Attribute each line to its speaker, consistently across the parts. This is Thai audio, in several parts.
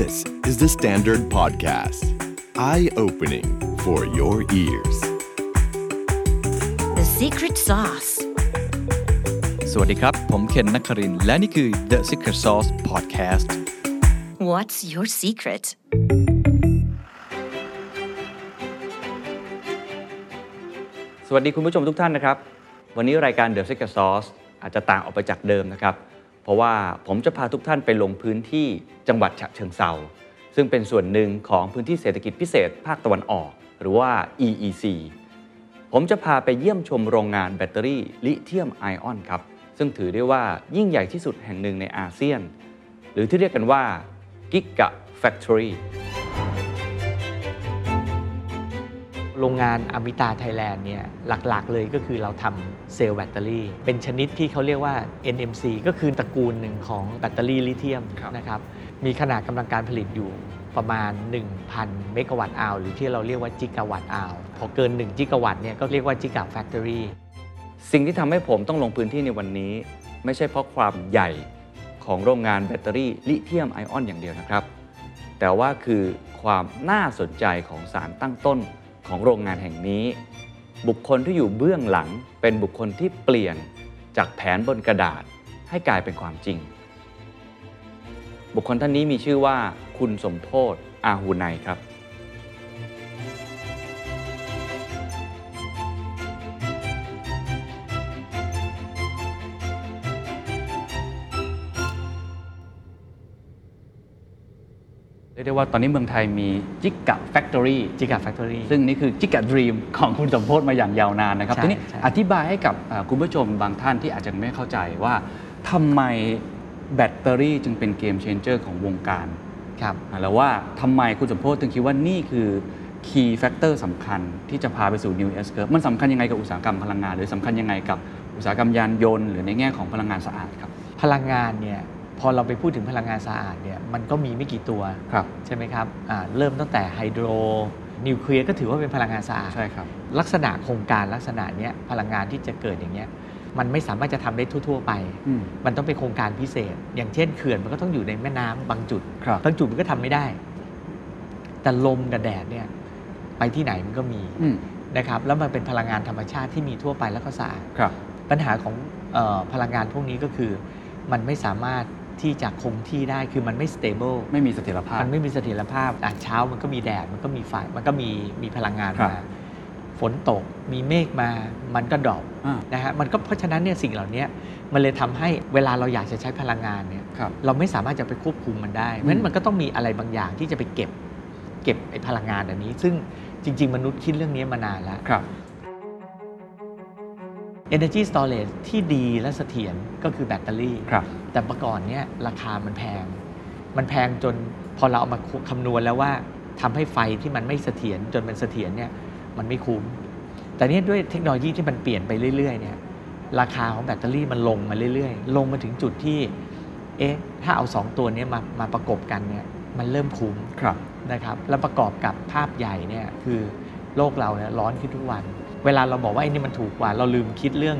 Speaker 1: This is the Standard Podcast. Eye opening for your ears.
Speaker 2: The secret sauce.
Speaker 3: สวัสดีครับ ผมเคนนักครินทร์และนี่คือ The Secret Sauce Podcast
Speaker 2: What's your secret?
Speaker 4: สวัสดีคุณผู้ชมทุกท่านนะครับ วันนี้รายการ The Secret Sauce อาจจะต่างออกไปจากเดิมนะครับ เพราะว่าผมจะพาทุกท่านไปลงพื้นที่จังหวัดฉะเชิงเซาซึ่งเป็นส่วนหนึ่งของพื้นที่เศรษฐกิจพิเศษภาคตะวันออก หรือว่า EEC ผมจะพาไปเยี่ยมชมโรงงานแบตเตอรี่ลิเธียมไอออนครับ ซึ่งถือได้ว่ายิ่งใหญ่ที่สุดแห่งหนึ่งในอาเซียน หรือที่เรียกกันว่า Giga Factory
Speaker 5: โรงงานอมิตาไทยแลนด์เนี่ยหลักๆ เลยก็คือเราทำเซลล์แบตเตอรี่ เป็นชนิดที่เขาเรียกว่า NMC ก็คือตระกูลหนึ่งของแบตเตอรี่ลิเธียม
Speaker 4: ครับ
Speaker 5: นะครับมีขนาดกำลังการผลิตอยู่ประมาณ 1,000 megawatt hour หรือที่เราเรียกว่าจิกะวัตต์อาวพอเกิน 1 gigawatt เนี่ยก็เรียกว่า gigafactory
Speaker 4: สิ่งที่ทำให้ผมต้องลงพื้นที่ในวันนี้ ไม่ใช่เพราะความใหญ่ของโรงงานแบตเตอรี่ลิเธียมไอออนอย่างเดียวนะครับ แต่ว่าคือความน่าสนใจของสารตั้งต้น ของโรงงานแห่งนี้ บุคคลที่อยู่เบื้องหลังเป็นบุคคลที่เปลี่ยนจากแผนบนกระดาษให้กลายเป็นความจริง บุคคลท่านนี้มีชื่อว่าคุณสมโพศอาหูไนครับ เรียกได้ว่าตอนนี้เมืองไทยมี
Speaker 5: gigafactory gigafactory
Speaker 4: ซึ่งนี่คือ giga dream ของคุณสมโภชน์มาอย่างยาวนานนะครับ
Speaker 5: ใช่
Speaker 4: ทีนี้
Speaker 5: ใช่
Speaker 4: อธิบายให้กับอ่าคุณผู้ชมบางท่านที่อาจจะไม่เข้าใจว่าทำไมแบตเตอรี่จึงเป็น game changer ของวงการ
Speaker 5: ครับ
Speaker 4: อ่าแล้วว่าทำไมคุณสมโภชน์ถึงคิดว่านี่คือ key factor สำคัญที่จะพาไปสู่ New S Curve มันสำคัญยังไงกับอุตสาหกรรมพลังงาน หรือสำคัญยังไงกับอุตสาหกรรมยานยนต์หรือในแง่ของพลังงานสะอาดครับ
Speaker 5: พลังงานเนี่ย พอเราไปพูดถึงพลังงานสะอาดเนี่ยมันก็มีไม่กี่ตัว
Speaker 4: ครับ
Speaker 5: ใช่ไหมครับอ่าเริ่มตั้งแต่ไฮโดรนิวเคลียร์ก็ถือว่าเป็นพลังงานสะอาด
Speaker 4: ใช่ครับ
Speaker 5: ลักษณะโครงการลักษณะเนี้ยพลังงานที่จะเกิดอย่างเงี้ยมันไม่สามารถจะทำได้ทั่ว ๆ ไป
Speaker 4: อืม
Speaker 5: มันต้องเป็นโครงการพิเศษ อย่างเช่นเขื่อนมันก็ต้องอยู่ในแม่น้ำบางจุด
Speaker 4: ครับ
Speaker 5: บางจุดมันก็ทำไม่ได้ แต่ลมกับแดดเนี่ยไปที่ไหนมันก็มี
Speaker 4: อืม
Speaker 5: นะครับ แล้วมันเป็นพลังงานธรรมชาติที่มีทั่วไปแล้วก็สะอาด
Speaker 4: ครับ
Speaker 5: ปัญหาของเออพลังงานพวกนี้ก็คือ มันไม่สามารถ ที่จะคงที่ได้คือมันไม่ stable
Speaker 4: ไม่มีเสถียรภาพ
Speaker 5: มันไม่มีเสถียรภาพอะเช้ามันก็มีแดดมันก็มีไฟมันก็มีมีพลังงาน
Speaker 4: ครับ
Speaker 5: มาฝนตกมีเมฆมามันก็ดรอป
Speaker 4: อ่า
Speaker 5: นะฮะมันก็เพราะฉะนั้นเนี่ยสิ่งเหล่านี้มันเลยทำให้เวลาเราอยากจะใช้พลังงานเนี่ย
Speaker 4: ครับ
Speaker 5: เราไม่สามารถจะไปควบคุมมันได้เพราะฉะนั้นมันก็ต้องมีอะไรบางอย่างที่จะไปเก็บ เก็บไอ้พลังงานอันนี้ ซึ่งจริง ๆ มนุษย์คิดเรื่องนี้มานานแล้ว
Speaker 4: ครับ
Speaker 5: Energy Storage ที่ดีและเสถียรก็คือแบตเตอรี่
Speaker 4: ครับ
Speaker 5: แต่เมื่อก่อนเนี่ยราคามันแพง มันแพงจนพอเราเอามาคำนวณแล้วว่าทำให้ไฟที่มันไม่เสถียรจนมันเสถียรเนี่ยมันไม่คุ้ม แต่เนี่ยด้วยเทคโนโลยีที่มันเปลี่ยนไปเรื่อยๆเนี่ยราคาของแบตเตอรี่มันลงมาเรื่อยๆ ลงมาถึงจุดที่ เอ๊ะ ถ้าเอาสองตัวเนี้มามาประกบกันเนี่ยมันเริ่มคุ้ม
Speaker 4: ครับ
Speaker 5: นะครับ แล้วประกอบกับภาพใหญ่เนี่ยคือโลกเราเนี่ยร้อนขึ้นทุกวัน เวลาเราบอกว่าไอ้นี่มันถูกกว่า เราลืมคิดเรื่อง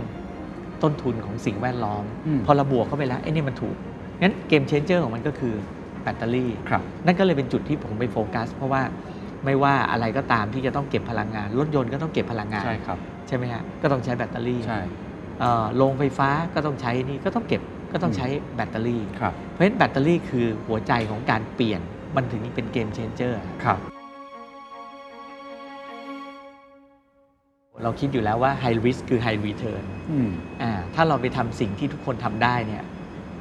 Speaker 5: ต้นทุนของสิ่งแวดล้อม
Speaker 4: อืม
Speaker 5: พอเราบวกเข้าไปแล้วไอ้นี่มันถูกงั้น game changer ของมันก็คือแบตเตอรี่
Speaker 4: ครับ
Speaker 5: นั่นก็เลยเป็นจุดที่ผมไปโฟกัส เพราะว่าไม่ว่าอะไรก็ตามที่จะต้องเก็บพลังงาน รถยนต์ก็ต้องเก็บพลังงาน
Speaker 4: ใช่ครับ
Speaker 5: ใช่ไหมฮะ ก็ต้องใช้แบตเตอรี่
Speaker 4: ใช่
Speaker 5: เอ่อโรงไฟฟ้าก็ต้องใช้นี่ก็ต้องเก็บก็ต้องใช้แบตเตอรี่
Speaker 4: ครับ
Speaker 5: เพราะฉะนั้นแบตเตอรี่คือหัวใจของการเปลี่ยนมันถึงเป็น game changer
Speaker 4: ครับ
Speaker 5: เราคิดอยู่แล้วว่า high risk คือ high return
Speaker 4: อืม
Speaker 5: อ่าถ้าเราไปทำสิ่งที่ทุกคนทำได้เนี่ย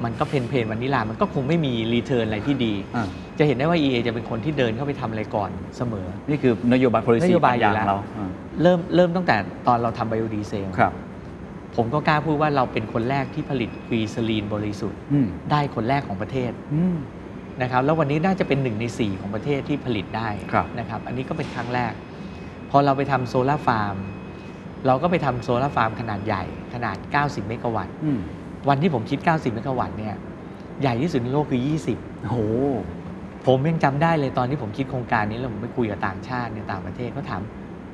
Speaker 5: มันก็ plain plain vanilla มันก็คงไม่มี return อะไรที่ดี
Speaker 4: อ่า
Speaker 5: จะเห็นได้ว่า EA จะเป็นคนที่เดินเข้าไปทำอะไรก่อนเสมอ
Speaker 4: นี่คือนโยบาย policy
Speaker 5: นโยบาย
Speaker 4: อย่าง
Speaker 5: อยู่แล้ว
Speaker 4: เราอ่า
Speaker 5: เริ่มเริ่มตั้งแต่ตอนเราทำไบโอดีเซล
Speaker 4: ครับ
Speaker 5: ผมก็กล้าพูดว่าเราเป็นคนแรกที่ผลิตกลีเซอรีนบริสุทธิ์
Speaker 4: อืม
Speaker 5: ได้คนแรกของประเทศ
Speaker 4: อืม
Speaker 5: นะครับ แล้ววันนี้น่าจะเป็นหนึ่งใน 4 ของประเทศที่ผลิตได้
Speaker 4: ครับ
Speaker 5: นะครับ อันนี้ก็เป็นครั้งแรก พอเราไปทำโซลาร์ฟาร์ม เราก็ไปทำโซลาร์ฟาร์มขนาดใหญ่ขนาด 90 เมกะวัตต์
Speaker 4: อืม
Speaker 5: วันที่ผมคิด 90 เมกะวัตต์เนี่ยใหญ่ที่สุดในโลกคือ
Speaker 4: โอ้โห
Speaker 5: 20ผมยังจำได้เลยตอนที่ผมคิดโครงการนี้แล้วผมไปคุยกับต่างชาติในต่างประเทศเขาถาม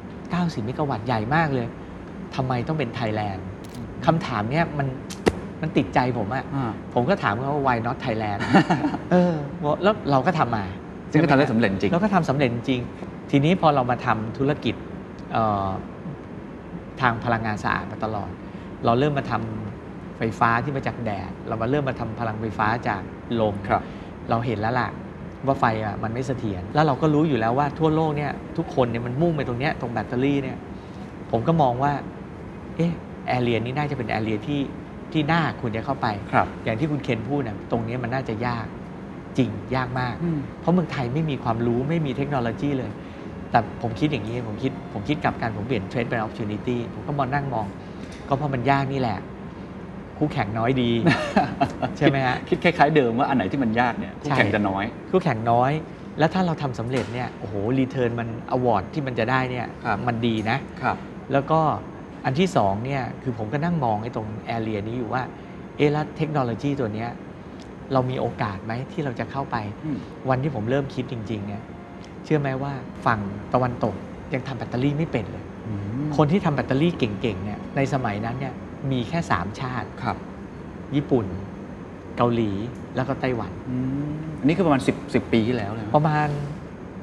Speaker 5: 90 เมกะวัตต์ใหญ่มากเลยทำไมต้องเป็นไทยแลนด์คำถามเนี้ยมันมันติดใจผมอะ
Speaker 3: อ่า
Speaker 5: ผมก็ถามเขาว่า why not Thailand เออบอกแล้วเราก็ทำมา
Speaker 3: ซึ่งก็ทำได้
Speaker 5: ใช่หม
Speaker 3: สำเร็จจริง
Speaker 5: แล้วก็ทำสำเร็จจริง ทีนี้พอเรามาทำธุรกิจเอ่อ ทางพลังงานสะอาดมาตลอด เราเริ่มมาทำไฟฟ้าที่มาจากแดด เรามาเริ่มมาทำพลังไฟฟ้าจากลม
Speaker 3: ครับ
Speaker 5: เราเห็นแล้วล่ะว่าไฟอะมันไม่เสถียรแล้วเราก็รู้อยู่แล้วว่าทั่วโลกเนี่ยทุกคนเนี่ยมันมุ่งไปตรงเนี้ยตรงแบตเตอรี่เนี่ยผมก็มองว่าเอ๊ะ area นี้น่าจะเป็น area ที่ที่น่าควรจะเข้าไป
Speaker 3: ครับ
Speaker 5: อย่างที่คุณเคนพูดเนี่ยตรงเนี้ยมันน่าจะยากจริงยากมาก
Speaker 3: อืม
Speaker 5: เพราะเมืองไทยไม่มีความรู้ไม่มีเทคโนโลยีเลย แต่ผมคิดอย่างนี้ผมคิดผมคิดกลับกันผมเปลี่ยน threat เป็น opportunity ผมก็มานั่งมอง ก็เพราะมันยากนี่แหละ คู่แข่งน้อยดี ใช่ไหมฮะ
Speaker 3: คิดคล้ายๆเดิมว่าอันไหนที่มันยากเนี่ยคู่แข่ง
Speaker 5: ใช่
Speaker 3: จะน้อย
Speaker 5: คู่แข่งน้อย แล้วถ้าเราทำสำเร็จเนี่ยโอ้โห return มัน reward ที่มันจะได้เนี่ย
Speaker 3: ครับ
Speaker 5: มันดีนะ
Speaker 3: ครับ
Speaker 5: แล้วก็อันที่สองเนี่ยคือผมก็นั่งมองไอ้ตรง area นี้อยู่ว่าเอ๊ะแล้วเทคโนโลยีตัวเนี้ยเรามีโอกาสไหมที่เราจะเข้าไป
Speaker 3: อืม
Speaker 5: วันที่ผมเริ่มคิดจริงๆเนี่ย เชื่อไหมว่าฝั่งตะวันตกยังทำแบตเตอรี่ไม่เป็นเลย
Speaker 3: อืม
Speaker 5: คนที่ทำแบตเตอรี่เก่งๆเนี่ยในสมัยนั้นเนี่ยมีแค่ 3 ชาติ
Speaker 3: ครับ
Speaker 5: ญี่ปุ่น เกาหลีแล้วก็ไต้หวัน
Speaker 3: อืมอันนี้คือประมาณ 10 10 ปีที่แล้วเลย
Speaker 5: ประมาณ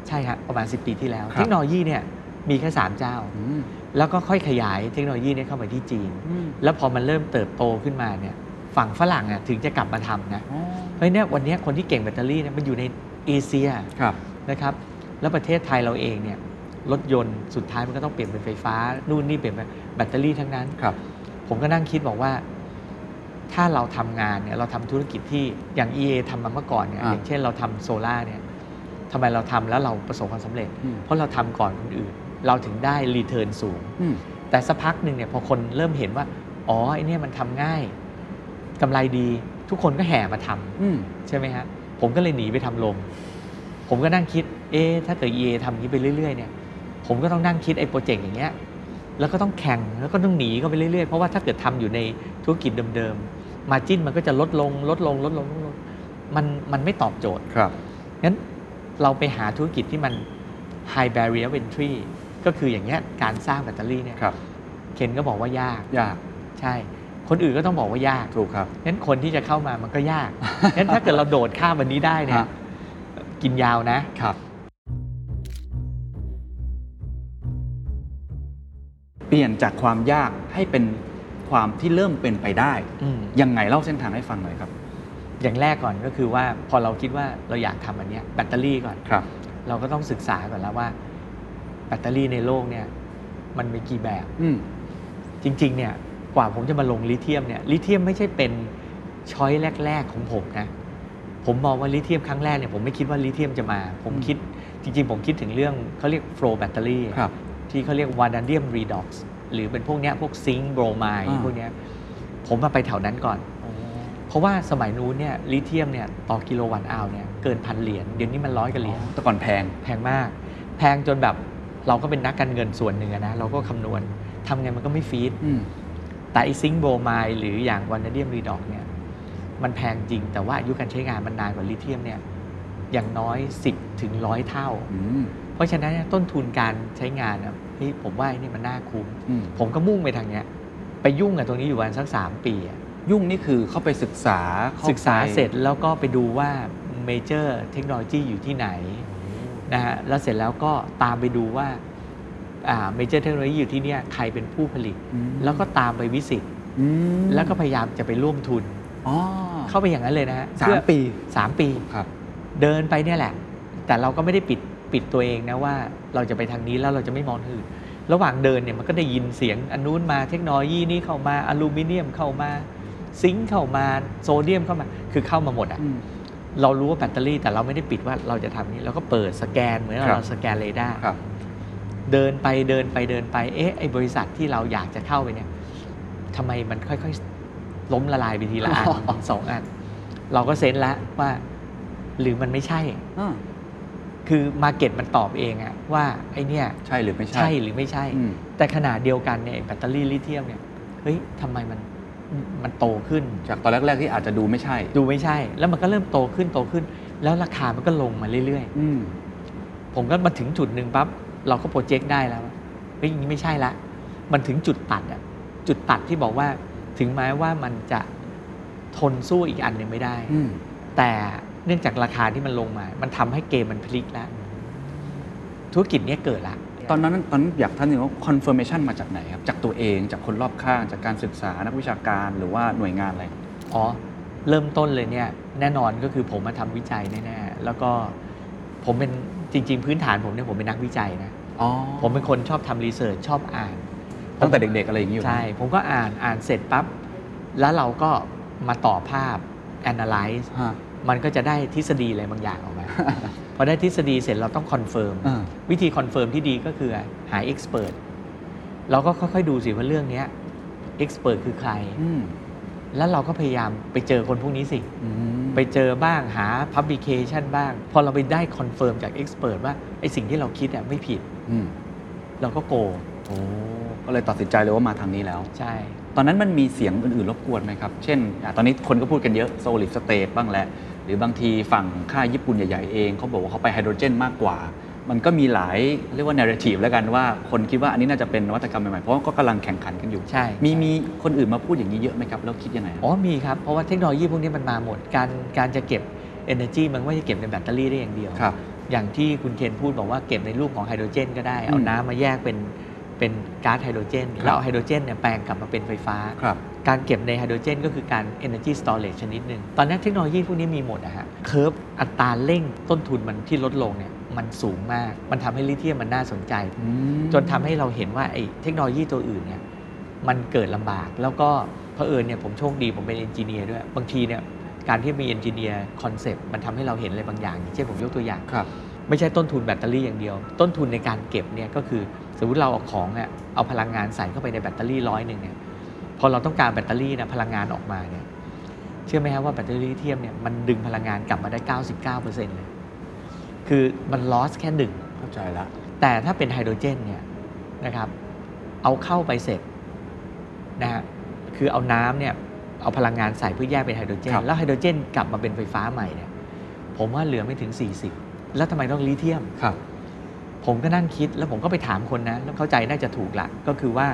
Speaker 5: ใช่ครับประมาณ 10 ปีที่แล้ว
Speaker 3: ครับ
Speaker 5: เทคโนโลยีเนี่ยมีแค่ 3 เจ้า
Speaker 3: อืม
Speaker 5: แล้วก็ค่อยขยายเทคโนโลยีเนี่ยเข้าไปที่จีน
Speaker 3: อืม
Speaker 5: แล้วพอมันเริ่มเติบโตขึ้นมาเนี่ยฝั่งฝรั่งอะถึงจะกลับมาทำนะ
Speaker 3: อ๋อ
Speaker 5: เพราะฉะนั้นเนี่ยวันเนี้ยคนที่เก่งแบตเตอรี่เนี่ยมันอยู่ในเอเชีย
Speaker 3: ครับ
Speaker 5: นะครับ แล้วประเทศไทยเราเองเนี่ยรถยนต์สุดท้ายมันก็ต้องเปลี่ยนเป็นไฟฟ้า นู่นนี่เปลี่ยนเป็นแบตเตอรี่ทั้งนั้น
Speaker 3: ครับ
Speaker 5: ผมก็นั่งคิดบอกว่า ถ้าเราทำงานเนี่ยเราทำธุรกิจที่อย่าง EA ทำมาเมื่อก่อนเนี่ย
Speaker 3: อ่า
Speaker 5: อย่างเช่นเราทำโซล่าเนี่ยทำไมเราทำแล้วเราประสบความสำเร็จ
Speaker 3: อืม
Speaker 5: เพราะเราทำก่อนคนอื่น เราถึงได้รีเทิร์นสูง
Speaker 3: อืม
Speaker 5: แต่สักพักหนึ่งเนี่ยพอคนเริ่มเห็นว่า อ๋อไอเนี่ยมันทำง่ายกำไรดีทุกคนก็แห่มาทำ
Speaker 3: อืม
Speaker 5: ใช่ไหมฮะผมก็เลยหนีไปทำลม ผมก็นั่งคิด เอ๊ะถ้าเกิด EA ทำอย่างนี้ไปเรื่อยๆเนี่ยผมก็ต้องนั่งคิดไอ้โปรเจกต์อย่างเงี้ยแล้วก็ต้องแข่งแล้วก็ต้องหนีเข้าไปเรื่อยๆ เพราะว่าถ้าเกิดทำอยู่ในธุรกิจเดิมๆมาจิ้นมันก็จะลดลงลดลงลดลงลดลงมันมันไม่ตอบโจทย์
Speaker 3: ครับ
Speaker 5: งั้นเราไปหาธุรกิจที่มัน high barrier of entry ก็คืออย่างเงี้ยการสร้างแบตเตอรี่เนี่ย
Speaker 3: ครับ
Speaker 5: เคนก็บอกว่ายาก
Speaker 3: ยาก
Speaker 5: ใช่ คนอื่นก็ต้องบอกว่ายาก
Speaker 3: ถูกครับ
Speaker 5: งั้นคนที่จะเข้ามามันก็ยากงั้นถ้าเกิดเราโดดข้ามวันนี้ได้เนี่ย
Speaker 3: ฮะ
Speaker 5: กินยาวนะ
Speaker 3: ครับ ปลี่ยนจากความยากให้เป็นความที่เริ่มเป็นไปได้
Speaker 5: อืม
Speaker 3: ยังไงเล่าเส้นทางให้ฟังหน่อยครับ
Speaker 5: อย่างแรกก่อนก็คือว่าพอเราคิดว่าเราอยากทำอันเนี้ยแบตเตอรี่ก่อน
Speaker 3: ครับ
Speaker 5: เราก็ต้องศึกษาก่อนแล้วว่า แบตเตอรี่ในโลกเนี่ย มันมีกี่แบบ
Speaker 3: อืม
Speaker 5: จริง ๆ เนี่ยกว่าผมจะมาลงลิเธียมเนี่ยลิเธียมไม่ใช่เป็น choice แรก ๆ ของผมนะผมมองว่าลิเธียมครั้งแรกเนี่ยผมไม่คิดว่าลิเธียมจะมาผม
Speaker 3: อืม
Speaker 5: คิดจริง ๆ ผมคิดถึงเรื่องเขาเรียก flow battery
Speaker 3: ครับ
Speaker 5: ที่เขาเรียก vanadium redox หรือเป็นพวกเนี้ยพวก zinc bromide
Speaker 3: อ่า
Speaker 5: พวกเนี้ยผมมาไปแถวนั้นก่อน เพราะว่าสมัยนู้นเนี่ยลิเธียมเนี่ยต่อ kilowatt hour เนี่ยเกินพันเหรียญเดี๋ยวนี้มันร้อยกว่าเหรียญ
Speaker 3: แต่ก่อนแพง
Speaker 5: แพงมาก แพงจนแบบเราก็เป็นนักการเงินส่วนหนึ่งอะนะ เราก็คำนวณทำไงมันก็ไม่ฟีด
Speaker 3: อืม
Speaker 5: แต่ไอซิงค์โบรไมด์หรืออย่างวานาเดียมรีดอกเนี่ย มันแพงจริง แต่ว่าอายุการใช้งานมันนานกว่าลิเธียมเนี่ยอย่างน้อย 10 ถึงร้อยเท่า
Speaker 3: อืม
Speaker 5: เพราะฉะนั้นเนี่ยต้นทุนการใช้งานอะเฮ้ยผมว่าไอ้นี่มันน่าคุ้ม
Speaker 3: อืม
Speaker 5: ผมก็มุ่งไปทางเนี้ย ไปยุ่งกับตรงนี้อยู่วันสักสามปีอะ
Speaker 3: ยุ่งนี่คือเข้าไปศึกษาเข้ไป
Speaker 5: ศึกษาเสร็จแล้วก็ไปดูว่าmajor technology อยู่ที่ไหนนะฮะแล้วเสร็จแล้วก็ตามไปดูว่า major technology อยู่ที่เนี่ยใครเป็นผู้ผลิต
Speaker 3: อืม
Speaker 5: แล้วก็ตามไป visit
Speaker 3: อืม
Speaker 5: แล้วก็พยายามจะไปร่วมทุน
Speaker 3: อ๋อ
Speaker 5: เข้าไปอย่างนั้นเลยนะฮะ
Speaker 3: สาม
Speaker 5: เพื่อ
Speaker 3: ปี
Speaker 5: สามปี
Speaker 3: ครับ
Speaker 5: เดินไปเนี่ยแหละ แต่เราก็ไม่ได้ปิด ปิดตัวเองนะว่าเราจะไปทางนี้แล้วเราจะไม่มองทางอื่น ระหว่างเดินเนี่ยมันก็ได้ยินเสียงอันนู้นมาเทคโนโลยีนี้เข้ามาอลูมิเนียมเข้ามาzinc เข้ามาโซเดียมเข้ามาคือเข้ามาหมดอะ
Speaker 3: อืม
Speaker 5: เรารู้ว่าแบตเตอรี่แต่เราไม่ได้ปิดว่าเราจะทำนี้เราก็เปิดสแกนเหมือน
Speaker 3: ครับ
Speaker 5: เราสแกนเรดาร์
Speaker 3: ครับ
Speaker 5: เดินไปเดินไปเดินไปเอ๊ะไอบริษัทที่เราอยากจะเข้าไปเนี่ยทำไมมันค่อยๆ ล้มละลายไปทีละอันสองอัน เราก็ sense แล้วว่า หรือมันไม่ใช่
Speaker 3: อ่า
Speaker 5: คือ market มันตอบเองอะว่าไอเนี่ย
Speaker 3: ใช่หรือไม่ใช่
Speaker 5: ใช่หรือไม่ใช่
Speaker 3: อืม
Speaker 5: แต่ขนาดเดียวกันเนี่ยไอ้แบตเตอรี่ลิเธียมเนี่ยเฮ้ยทำไมมันมันโตขึ้น
Speaker 3: จากตอนแรก ๆ ที่อาจจะดูไม่ใช่
Speaker 5: ดูไม่ใช่ แล้วมันก็เริ่มโตขึ้นโตขึ้น แล้วราคามันก็ลงมาเรื่อย
Speaker 3: อืม
Speaker 5: ๆ ผมก็มาถึงจุดหนึ่งปั๊บเราก็โปรเจกต์ได้แล้วว่าเฮ้ยอย่างนี้ไม่ใช่ละ มันถึงจุดตัดอะจุดตัดที่บอกว่าถึงแม้ว่ามันจะทนสู้อีกอันหนึ่งไม่ได้
Speaker 3: อืม
Speaker 5: แต่ เนื่องจากราคาที่มันลงมา มันทำให้เกมมันพลิกแล้ว ธุรกิจเนี้ยเกิดละ
Speaker 3: ตอนนั้นตอนนั้นอยากท่านนึงว่า confirmation มาจากไหนครับ จากตัวเอง จากคนรอบข้าง จากการศึกษา นักวิชาการ หรือว่าหน่วยงานอะไร
Speaker 5: อ๋อ เริ่มต้นเลยเนี่ย แน่นอนก็คือผมมาทำวิจัยแน่ๆ แล้วก็ผมเป็นจริง ๆ พื้นฐานผมเนี่ยผมเป็นนักวิจัยนะ
Speaker 3: อ๋อ
Speaker 5: ผมเป็นคนชอบทำรีเสิร์ชชอบอ่าน
Speaker 3: ตั้งแต่เด็ก ๆ อะไรอย่างนี้อยู่
Speaker 5: ใช่ ผมก็อ่านอ่านเสร็จปั๊บ แล้วเราก็มาต่อภาพ analyze
Speaker 3: ฮะ
Speaker 5: มันก็จะได้ทฤษฎีอะไรบางอย่างออกมาพอได้ทฤษฎีเสร็จเราต้อง confirm อ่าวิธี confirm ที่ดีก็คือหา expert เราก็ค่อยๆดูสิว่าเรื่องเนี้ expert คือใคร
Speaker 3: อืม
Speaker 5: แล้วเราก็พยายามไปเจอคนพวกนี้สิ
Speaker 3: อืม
Speaker 5: ไปเจอบ้างหาพับ l ิเคชันบ้าง พอเราไปได้ confirm จาก expert ว่าไอสิ่งที่เราคิดอะไม่ผิด
Speaker 3: อืม
Speaker 5: เราก็ go
Speaker 3: โอ้ก็เลยตัดสินใจเลยว่ามาทางนี้แล้ว
Speaker 5: ใช่
Speaker 3: ตอนนั้นมันมีเสียงอื่นๆรบกวนไหมครับ เช่นอะตอนนี้คนก็พูดกันเยอะ solid state บ้างแหละ หรือบางทีฝั่งค่ายญี่ปุ่นใหญ่ๆเองเขาบอกว่าเขาไปไฮโดรเจนมากกว่า มันก็มีหลายเรียกว่า narrative แล้วกันว่าคนคิดว่าอันนี้น่าจะเป็นนวัตกรรมใหม่ๆเพราะว่าก็กำลังแข่งขันกันอยู่
Speaker 5: ใช่
Speaker 3: มี
Speaker 5: ใช่
Speaker 3: มีคนอื่นมาพูดอย่างนี้เยอะไหมครับแล้วคิดยังไงครับ
Speaker 5: อ๋อมีครับเพราะว่าเทคโนโลยีพวกนี้มันมาหมดการการจะเก็บ Energy มันไม่ใช่เก็บในแบตเตอรี่ได้อย่างเดียว
Speaker 3: ครับ
Speaker 5: อย่างที่คุณเคนพูดบอกว่าเก็บในรูปของไฮโดรเจนก็ได้เอา
Speaker 3: อืม
Speaker 5: น้ำมาแยกเป็น เป็นก๊าซไฮโดรเจน
Speaker 3: ครับ
Speaker 5: แล้วเอาไฮโดรเจนเนี่ยแปลงกลับมาเป็นไฟฟ้า
Speaker 3: ครับ
Speaker 5: การเก็บในไฮโดรเจนก็คือการ energy storage ชนิดหนึ่ง ตอนนี้เทคโนโลยีพวกนี้มีหมดอะฮะ curve อัตราเร่งต้นทุนมันที่ลดลงเนี่ยมันสูงมาก มันทำให้ลิเธียมมันน่าสนใจ
Speaker 3: อืม
Speaker 5: จนทำให้เราเห็นว่าไอ้เทคโนโลยีตัวอื่นเนี่ยมันเกิดลำบาก แล้วก็เผอิญเนี่ยผมโชคดีผมเป็น engineer ด้วย บางทีเนี่ยการที่มี engineer concept มันทำให้เราเห็นอะไรบางอย่างอย่าง เช่นผมยกตัวอย่าง
Speaker 3: ครับ
Speaker 5: ไม่ใช่ต้นทุนแบตเตอรี่อย่างเดียว ต้นทุนในการเก็บเนี่ยก็คือ สมมติเราเอาของเนี่ยเอาพลังงานใส่เข้าไปในแบตเตอรี่ร้อยหนึ่งเนี่ยพอเราต้องการแบตเตอรี่นะพลังงานออกมาเนี่ยเชื่อไหมครับว่าแบตเตอรี่ลิเทียมเนี่ยมันดึงพลังงานกลับมาได้ 99%เลยคือมัน loss แค่หนึ่ง
Speaker 3: เข้าใจแล้ว
Speaker 5: แต่ถ้าเป็นไฮโดรเจนเนี่ยนะครับเอาเข้าไปเสร็จนะฮะคือเอาน้ำเนี่ยเอาพลังงานใส่เพื่อแยกเป็นไฮโดรเจน
Speaker 3: ครับ
Speaker 5: แล้วไฮโดรเจนกลับมาเป็นไฟฟ้าใหม่เนี่ยผมว่าเหลือไม่ถึง 40 แล้วทำไมต้องลิเทียม
Speaker 3: ครับ
Speaker 5: ผมก็นั่งคิดแล้วผมก็ไปถามคนนะแล้วเข้าใจน่าจะถูกหลักก็คือว่า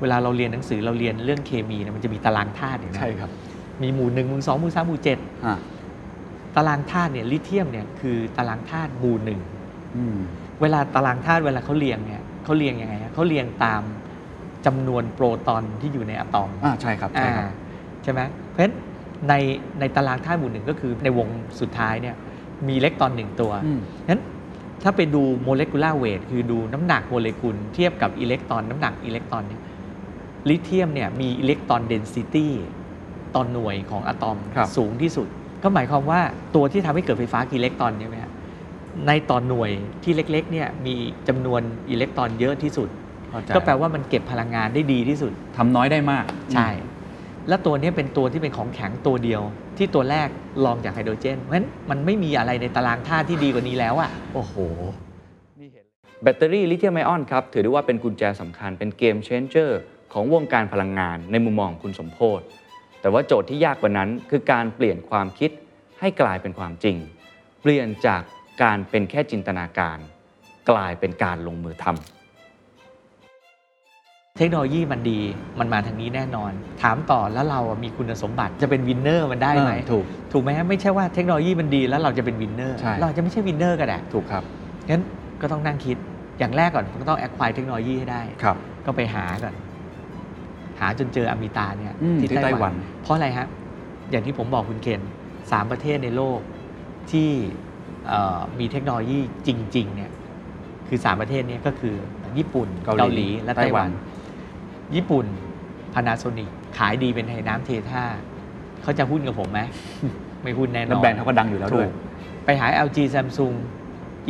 Speaker 5: เวลาเราเรียนหนังสือเราเรียนเรื่องเคมีเนี่ยมันจะมีตารางธาตุอยู่นะ
Speaker 3: ใช่ครับ
Speaker 5: มีหมู่หนึ่งหมู่สองหมู่สามหมู่เจ็ด
Speaker 3: ฮะ
Speaker 5: ตารางธาตุเนี่ยลิเทียมเนี่ยคือตารางธาตุหมู่หนึ่ง
Speaker 3: อืม
Speaker 5: เวลาตารางธาตุเวลาเขาเรียงเนี่ยเขาเรียงยังไงฮะเขาเรียงตามจำนวนโปรตอนที่อยู่ในอะตอม
Speaker 3: อ่าใช่ครับใช่ครับ
Speaker 5: อ่าใช่ไหมเพราะฉะนั้นในในตารางธาตุหมู่หนึ่งก็คือในวงสุดท้ายเนี่ยมีอิเล็กตรอนหนึ่งตัว
Speaker 3: อืม
Speaker 5: นั้น ถ้าไปดู molecular weight คือดูน้ำหนักโมเลกุลเทียบกับอิเล็กตรอนน้ำหนักอิเล็กตรอนเนี่ยลิเทียมเนี่ยมี electron density ต่อหน่วยของอะตอม
Speaker 3: ครับ
Speaker 5: สูงที่สุด ก็หมายความว่าตัวที่ทำให้เกิดไฟฟ้าคืออิเล็กตรอนใช่ไหมฮะในต่อหน่วยที่เล็กๆเนี่ยมีจำนวนอิเล็กตรอนเยอะที่สุด
Speaker 3: เข้าใจ
Speaker 5: ก็แปลว่ามันเก็บพลังงานได้ดีที่สุด
Speaker 3: ทำน้อยได้มาก
Speaker 5: ใช่ และตัวนี้เป็นตัวที่เป็นของแข็งตัวเดียว ที่ตัวแรกรองจากไฮโดรเจน เพราะฉะนั้นมันไม่มีอะไรในตารางธาตุที่ดีกว่านี้แล้วอะ
Speaker 3: โอ้โห
Speaker 4: แบตเตอรี่ลิเธียมไอออนครับถือได้ว่าเป็นกุญแจสำคัญเป็น game changer ของวงการพลังงานในมุมมองของคุณสมโภชน์แต่ว่าโจทย์ที่ยากกว่านั้นคือการเปลี่ยนความคิดให้กลายเป็นความจริง เปลี่ยนจากการเป็นแค่จินตนาการ กลายเป็นการลงมือทำ
Speaker 5: เทคโนโลยีมันดีมันมาทางนี้แน่นอน ถามต่อแล้วเราอะมีคุณสมบัติจะเป็น winner มันได้ไหม
Speaker 3: เออถูก
Speaker 5: ถูกไหมฮะไม่ใช่ว่าเทคโนโลยีมันดีแล้วเราจะเป็น winner
Speaker 3: ใช่
Speaker 5: เราอาจจะไม่ใช่ winner ก็ได้
Speaker 3: ถูกครับ
Speaker 5: งั้นก็ต้องนั่งคิดอย่างแรกก่อนก็ต้อง acquire เทคโนโลยีให้ได้
Speaker 3: ครับ
Speaker 5: ก็ไปหาก่อน หาจนเจอ Amita เนี่ย
Speaker 3: อืมที่ไต้หวัน
Speaker 5: เพราะอะไรฮะอย่างที่ผมบอกคุณเคนสามประเทศในโลกที่เอ่อมีเทคโนโลยีจริงๆเนี่ยคือสามประเทศเนี้ก็คือญี่ปุ่น
Speaker 3: เกาหลี
Speaker 5: และ
Speaker 3: ไต้
Speaker 5: ไต้ห
Speaker 3: หวั
Speaker 5: วันนญี่ปุ่น Panasonic ขายดีเป็นไทยน้ำเทท่าเขาจะหุ้นกับผมไหมไม่หุ้นแน่นอน
Speaker 3: แล้วแบรนด์เขาก็ดังอยู่แล้วด้วย
Speaker 5: ถูกไปหา LG Samsung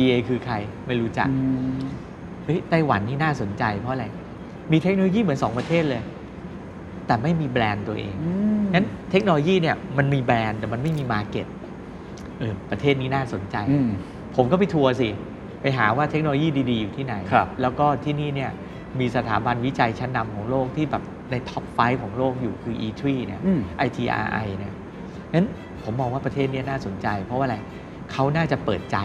Speaker 5: EA คือใครไม่รู้จัก
Speaker 3: อืม
Speaker 5: เฮ้ยไต้หวันนี่น่าสนใจเพราะอะไร มีเทคโนโลยีเหมือนสองประเทศเลย แต่ไม่มีแบรนด์ตัวเองงั้นเทคโนโลยีเนี่ยมันมีแบรนด์แต่มันไม่มี market เออประเทศนี้น่าสนใจ
Speaker 3: อืม
Speaker 5: ผมก็ไปทัวร์สิ ไปหาว่าเทคโนโลยีดี ๆ อยู่ที่ไหน
Speaker 3: ครับ
Speaker 5: แล้วก็ที่นี่เนี่ย มีสถาบันวิจัยชั้นนำของโลกที่แบบใน top five ของโลกอยู่คือ E3 เนี่ย
Speaker 3: อืม
Speaker 5: ITRI เนี่ยงั้นผมมองว่าประเทศเนี้น่าสนใจ เพราะว่าอะไรเขาน่าจะเปิดใจ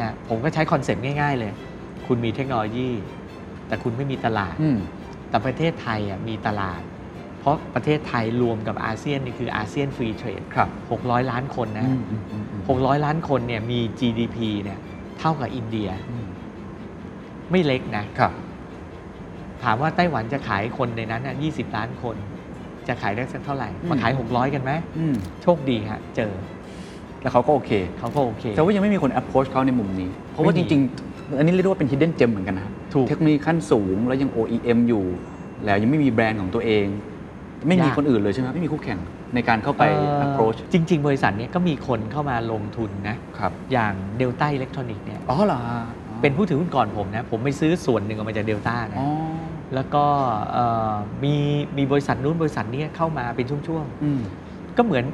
Speaker 5: นะผมก็ใช้ concept ง่าย ๆ เลย คุณมีเทคโนโลยี แต่คุณไม่มีตลาด
Speaker 3: อืม
Speaker 5: แต่ประเทศไทยอะมีตลาดพเพราะประเทศไทยรวมกับอาเซียนนี่คืออาเซียนฟรีเทรด
Speaker 3: ครับ
Speaker 5: 600 ล้านคนนะ
Speaker 3: อืมอืมอืมอืม
Speaker 5: 600 ล้านคนเนี่ยมี GDP เนี่ยเท่ากับอินเดีย
Speaker 3: อืม
Speaker 5: ไม่เล็กนะ
Speaker 3: ครับ
Speaker 5: ถามว่าไต้หวันจะขายคนในนั้นน่ะ20ล้านคน จะขายได้สักเท่าไหร่ มาขาย 600 กันไหม
Speaker 3: อืม
Speaker 5: โชคดีฮะเจอ
Speaker 3: แล้วเขาก็โอเค
Speaker 5: เขาก็โอเค
Speaker 3: แต่ว่ายังไม่มีคน approach เขาในมุมนี้ เพราะว่า
Speaker 5: ไม่
Speaker 3: จ
Speaker 5: มี
Speaker 3: ริง ๆ อันนี้เรียกได้ว่าเป็น hidden gem เหมือนกันนะ
Speaker 5: ถูก
Speaker 3: เทคโนโลยีขั้นสูงแล้วยัง OEM อยู่ แล้วยังไม่มีแบรนด์ของตัวเอง ไม่มี
Speaker 5: ยาก
Speaker 3: คนอื่นเลยใช่ไหมไม่มีคู่แข่งในการเข้าไป
Speaker 5: เอ่อ
Speaker 3: approach
Speaker 5: จริง ๆ บริษัทเนี้ก็มีคนเข้ามาลงทุนนะ
Speaker 3: ครับ
Speaker 5: อย่างเดลต้าอิเล็กทรอนิกส์เนี่ย
Speaker 3: อ๋อเหรอฮะ
Speaker 5: เป็นผู้ถือหุ้นก่อนผมนะ ผมไปซื้อส่วนหนึ่งออกมาจากเดลต้านะ
Speaker 3: อ๋อ
Speaker 5: แล้วก็เอ่อมีมีบริษัทนู้นบริษัทนี้เข้ามาเป็นช่วง
Speaker 3: อืม
Speaker 5: ๆก็เหมือน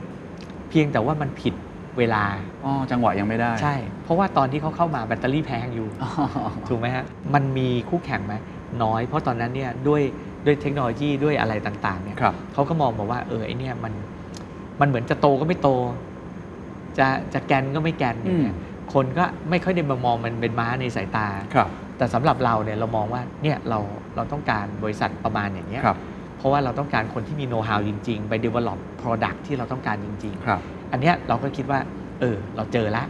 Speaker 5: เพียงแต่ว่ามันผิดเวลา
Speaker 3: อ๋อจังหวะยังไม่ได้
Speaker 5: ใช่ เพราะว่าตอนที่เขาเข้ามาแบตเตอรี่แพงอยู่
Speaker 3: อ๋อ
Speaker 5: ถูกไหมฮะมันมีคู่แข่งไหมน้อย เพราะตอนนั้นเนี่ยด้วยด้วยเทคโนโลยีด้วยอะไรต่างๆเนี่ย
Speaker 3: ครับ
Speaker 5: เขาก็มองบอกว่าเออไอเนี่ยมันมันเหมือนจะโตก็ไม่โต จะจะแกนก็ไม่แกนอย่างเงี้ยคนก็ไม่ค่อยได้มามองมันเป็นม้าในสายตา
Speaker 3: ครับ
Speaker 5: แต่สำหรับเราเนี่ยเรามองว่าเนี่ยเราเราต้องการบริษัทประมาณอย่างเงี้ย
Speaker 3: ครับ
Speaker 5: เพราะว่าเราต้องการคนที่มีโน้ตฮาวจริง ๆ ไป develop product ที่เราต้องการจริง
Speaker 3: ครับ
Speaker 5: ๆอันเนี้ยเราก็คิดว่าเออเราเจอแล้ว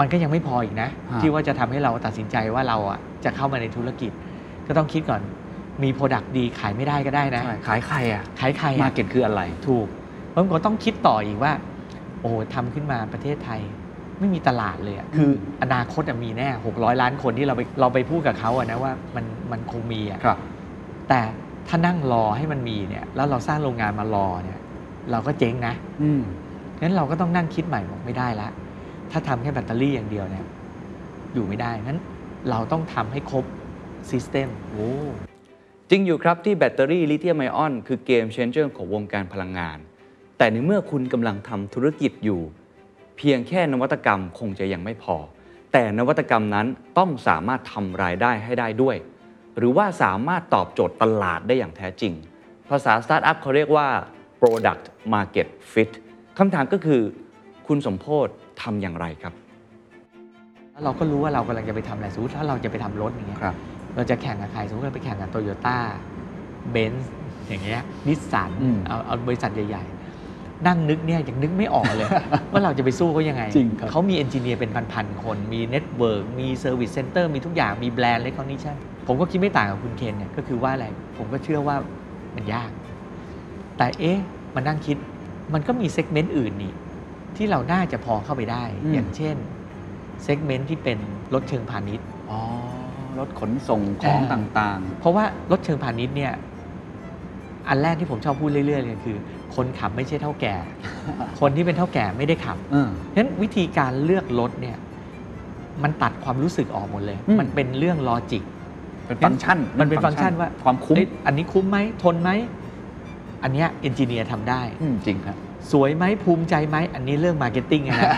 Speaker 5: มันก็ยังไม่พออีกนะ
Speaker 3: ฮะ
Speaker 5: ที่ว่าจะทำให้เราตัดสินใจว่าเราอะจะเข้ามาในธุรกิจ ก็ต้องคิดก่อนมีโปรดักต์ดีขายไม่ได้ก็ได้นะ
Speaker 3: ใช่ขายใครอะ
Speaker 5: ขายใคร
Speaker 3: มา
Speaker 5: อะ
Speaker 3: เก็ตคืออะไร
Speaker 5: ถูกเพราะมันก็ต้องคิดต่ออีกว่า โอ้โหทำขึ้นมาประเทศไทย ไม่มีตลาดเลยอะคืออนาคตอะมีแน่ 600 ล้านคนที่เราไปเราไปพูดกับเขาอะนะว่ามันมันคงมีอะ
Speaker 3: ครับ
Speaker 5: แต่ถ้านั่งรอให้มันมีเนี่ย แล้วเราสร้างโรงงานมารอเนี่ย เราก็เจ๊งนะ
Speaker 3: อืม
Speaker 5: งั้นเราก็ต้องนั่งคิดใหม่บอกไม่ได้ละ ถ้าทำแค่แบตเตอรี่อย่างเดียวเนี่ยอยู่ไม่ได้งั้นเราต้องทำให้ครบ system โอ้
Speaker 4: จริงอยู่ครับที่แบตเตอรี่ลิเธียมไอออนคือ game changer ของวงการพลังงาน แต่ในเมื่อคุณกำลังทำธุรกิจอยู่ เพียงแค่นวัตกรรมคงจะยังไม่พอ แต่นวัตกรรมนั้นต้องสามารถทำรายได้ให้ได้ด้วย หรือว่าสามารถตอบโจทย์ตลาดได้อย่างแท้จริง ภาษาสตาร์ทอัพเขาเรียกว่า product market fit คำถามก็คือ คุณสมโภชน์ทำอย่างไรครับ
Speaker 5: แล้วเราก็รู้ว่าเรากำลังจะไปทำอะไรสมมติถ้าเราจะไปทำรถอย่างเงี้ย
Speaker 3: ครับ
Speaker 5: เราจะแข่งกับใครสมมติเราไปแข่งกับโตโยต้าเบนซ์อย่างเงี้ยนิสสัน
Speaker 3: อืม
Speaker 5: เอาเอาบริษัทใหญ่ๆ นั่งนึกเนี่ยยังนึกไม่ออกเลย ว่าเราจะไปสู้เขายังไง
Speaker 3: จริงครับ
Speaker 5: เขามี engineer เป็นพันๆคน มี network มี service center มีทุกอย่างมีแบรนด์เล c คอนดิชั่นผมก็คิดไม่ต่างกับคุณเคนเนี่ยก็คือว่าอะไร ผมก็เชื่อว่ามันยาก แต่เอ๊ะมานั่งคิดมันก็มี segment อื่นนี่ที่เราน่าจะพอเข้าไปได้
Speaker 3: อืม
Speaker 5: อย่างเช่น segment ที่เป็นรถเชิงพาณิชย์
Speaker 3: อ๋อรถขนส่งของ
Speaker 5: อ่า
Speaker 3: ต่าง
Speaker 5: เพราะว่ารถเชิงพาณิชย์เนี่ย อันแรกที่ผมชอบพูดเรื่อยๆเลยคือ คนขับไม่ใช่เถ้าแก่ คนที่เป็นเถ้าแก่ไม่ได้ขับ
Speaker 3: ๆเออ
Speaker 5: ฉะนั้นวิธีการเลือกรถเนี่ยมันตัดความรู้สึกออกหมดเลย
Speaker 3: อืม
Speaker 5: มันเป็นเรื่อง logic
Speaker 3: เป็นฟังก์ชัน
Speaker 5: มันเป็นฟังก์ชันว่า
Speaker 3: ความคุ้ม
Speaker 5: เอ้ยอันนี้คุ้มไหมทนไหม อันเนี้ย engineer ทำได้
Speaker 3: อืมจริงครับ
Speaker 5: สวยไหมภูมิใจไหม อันนี้เรื่อง marketing นะ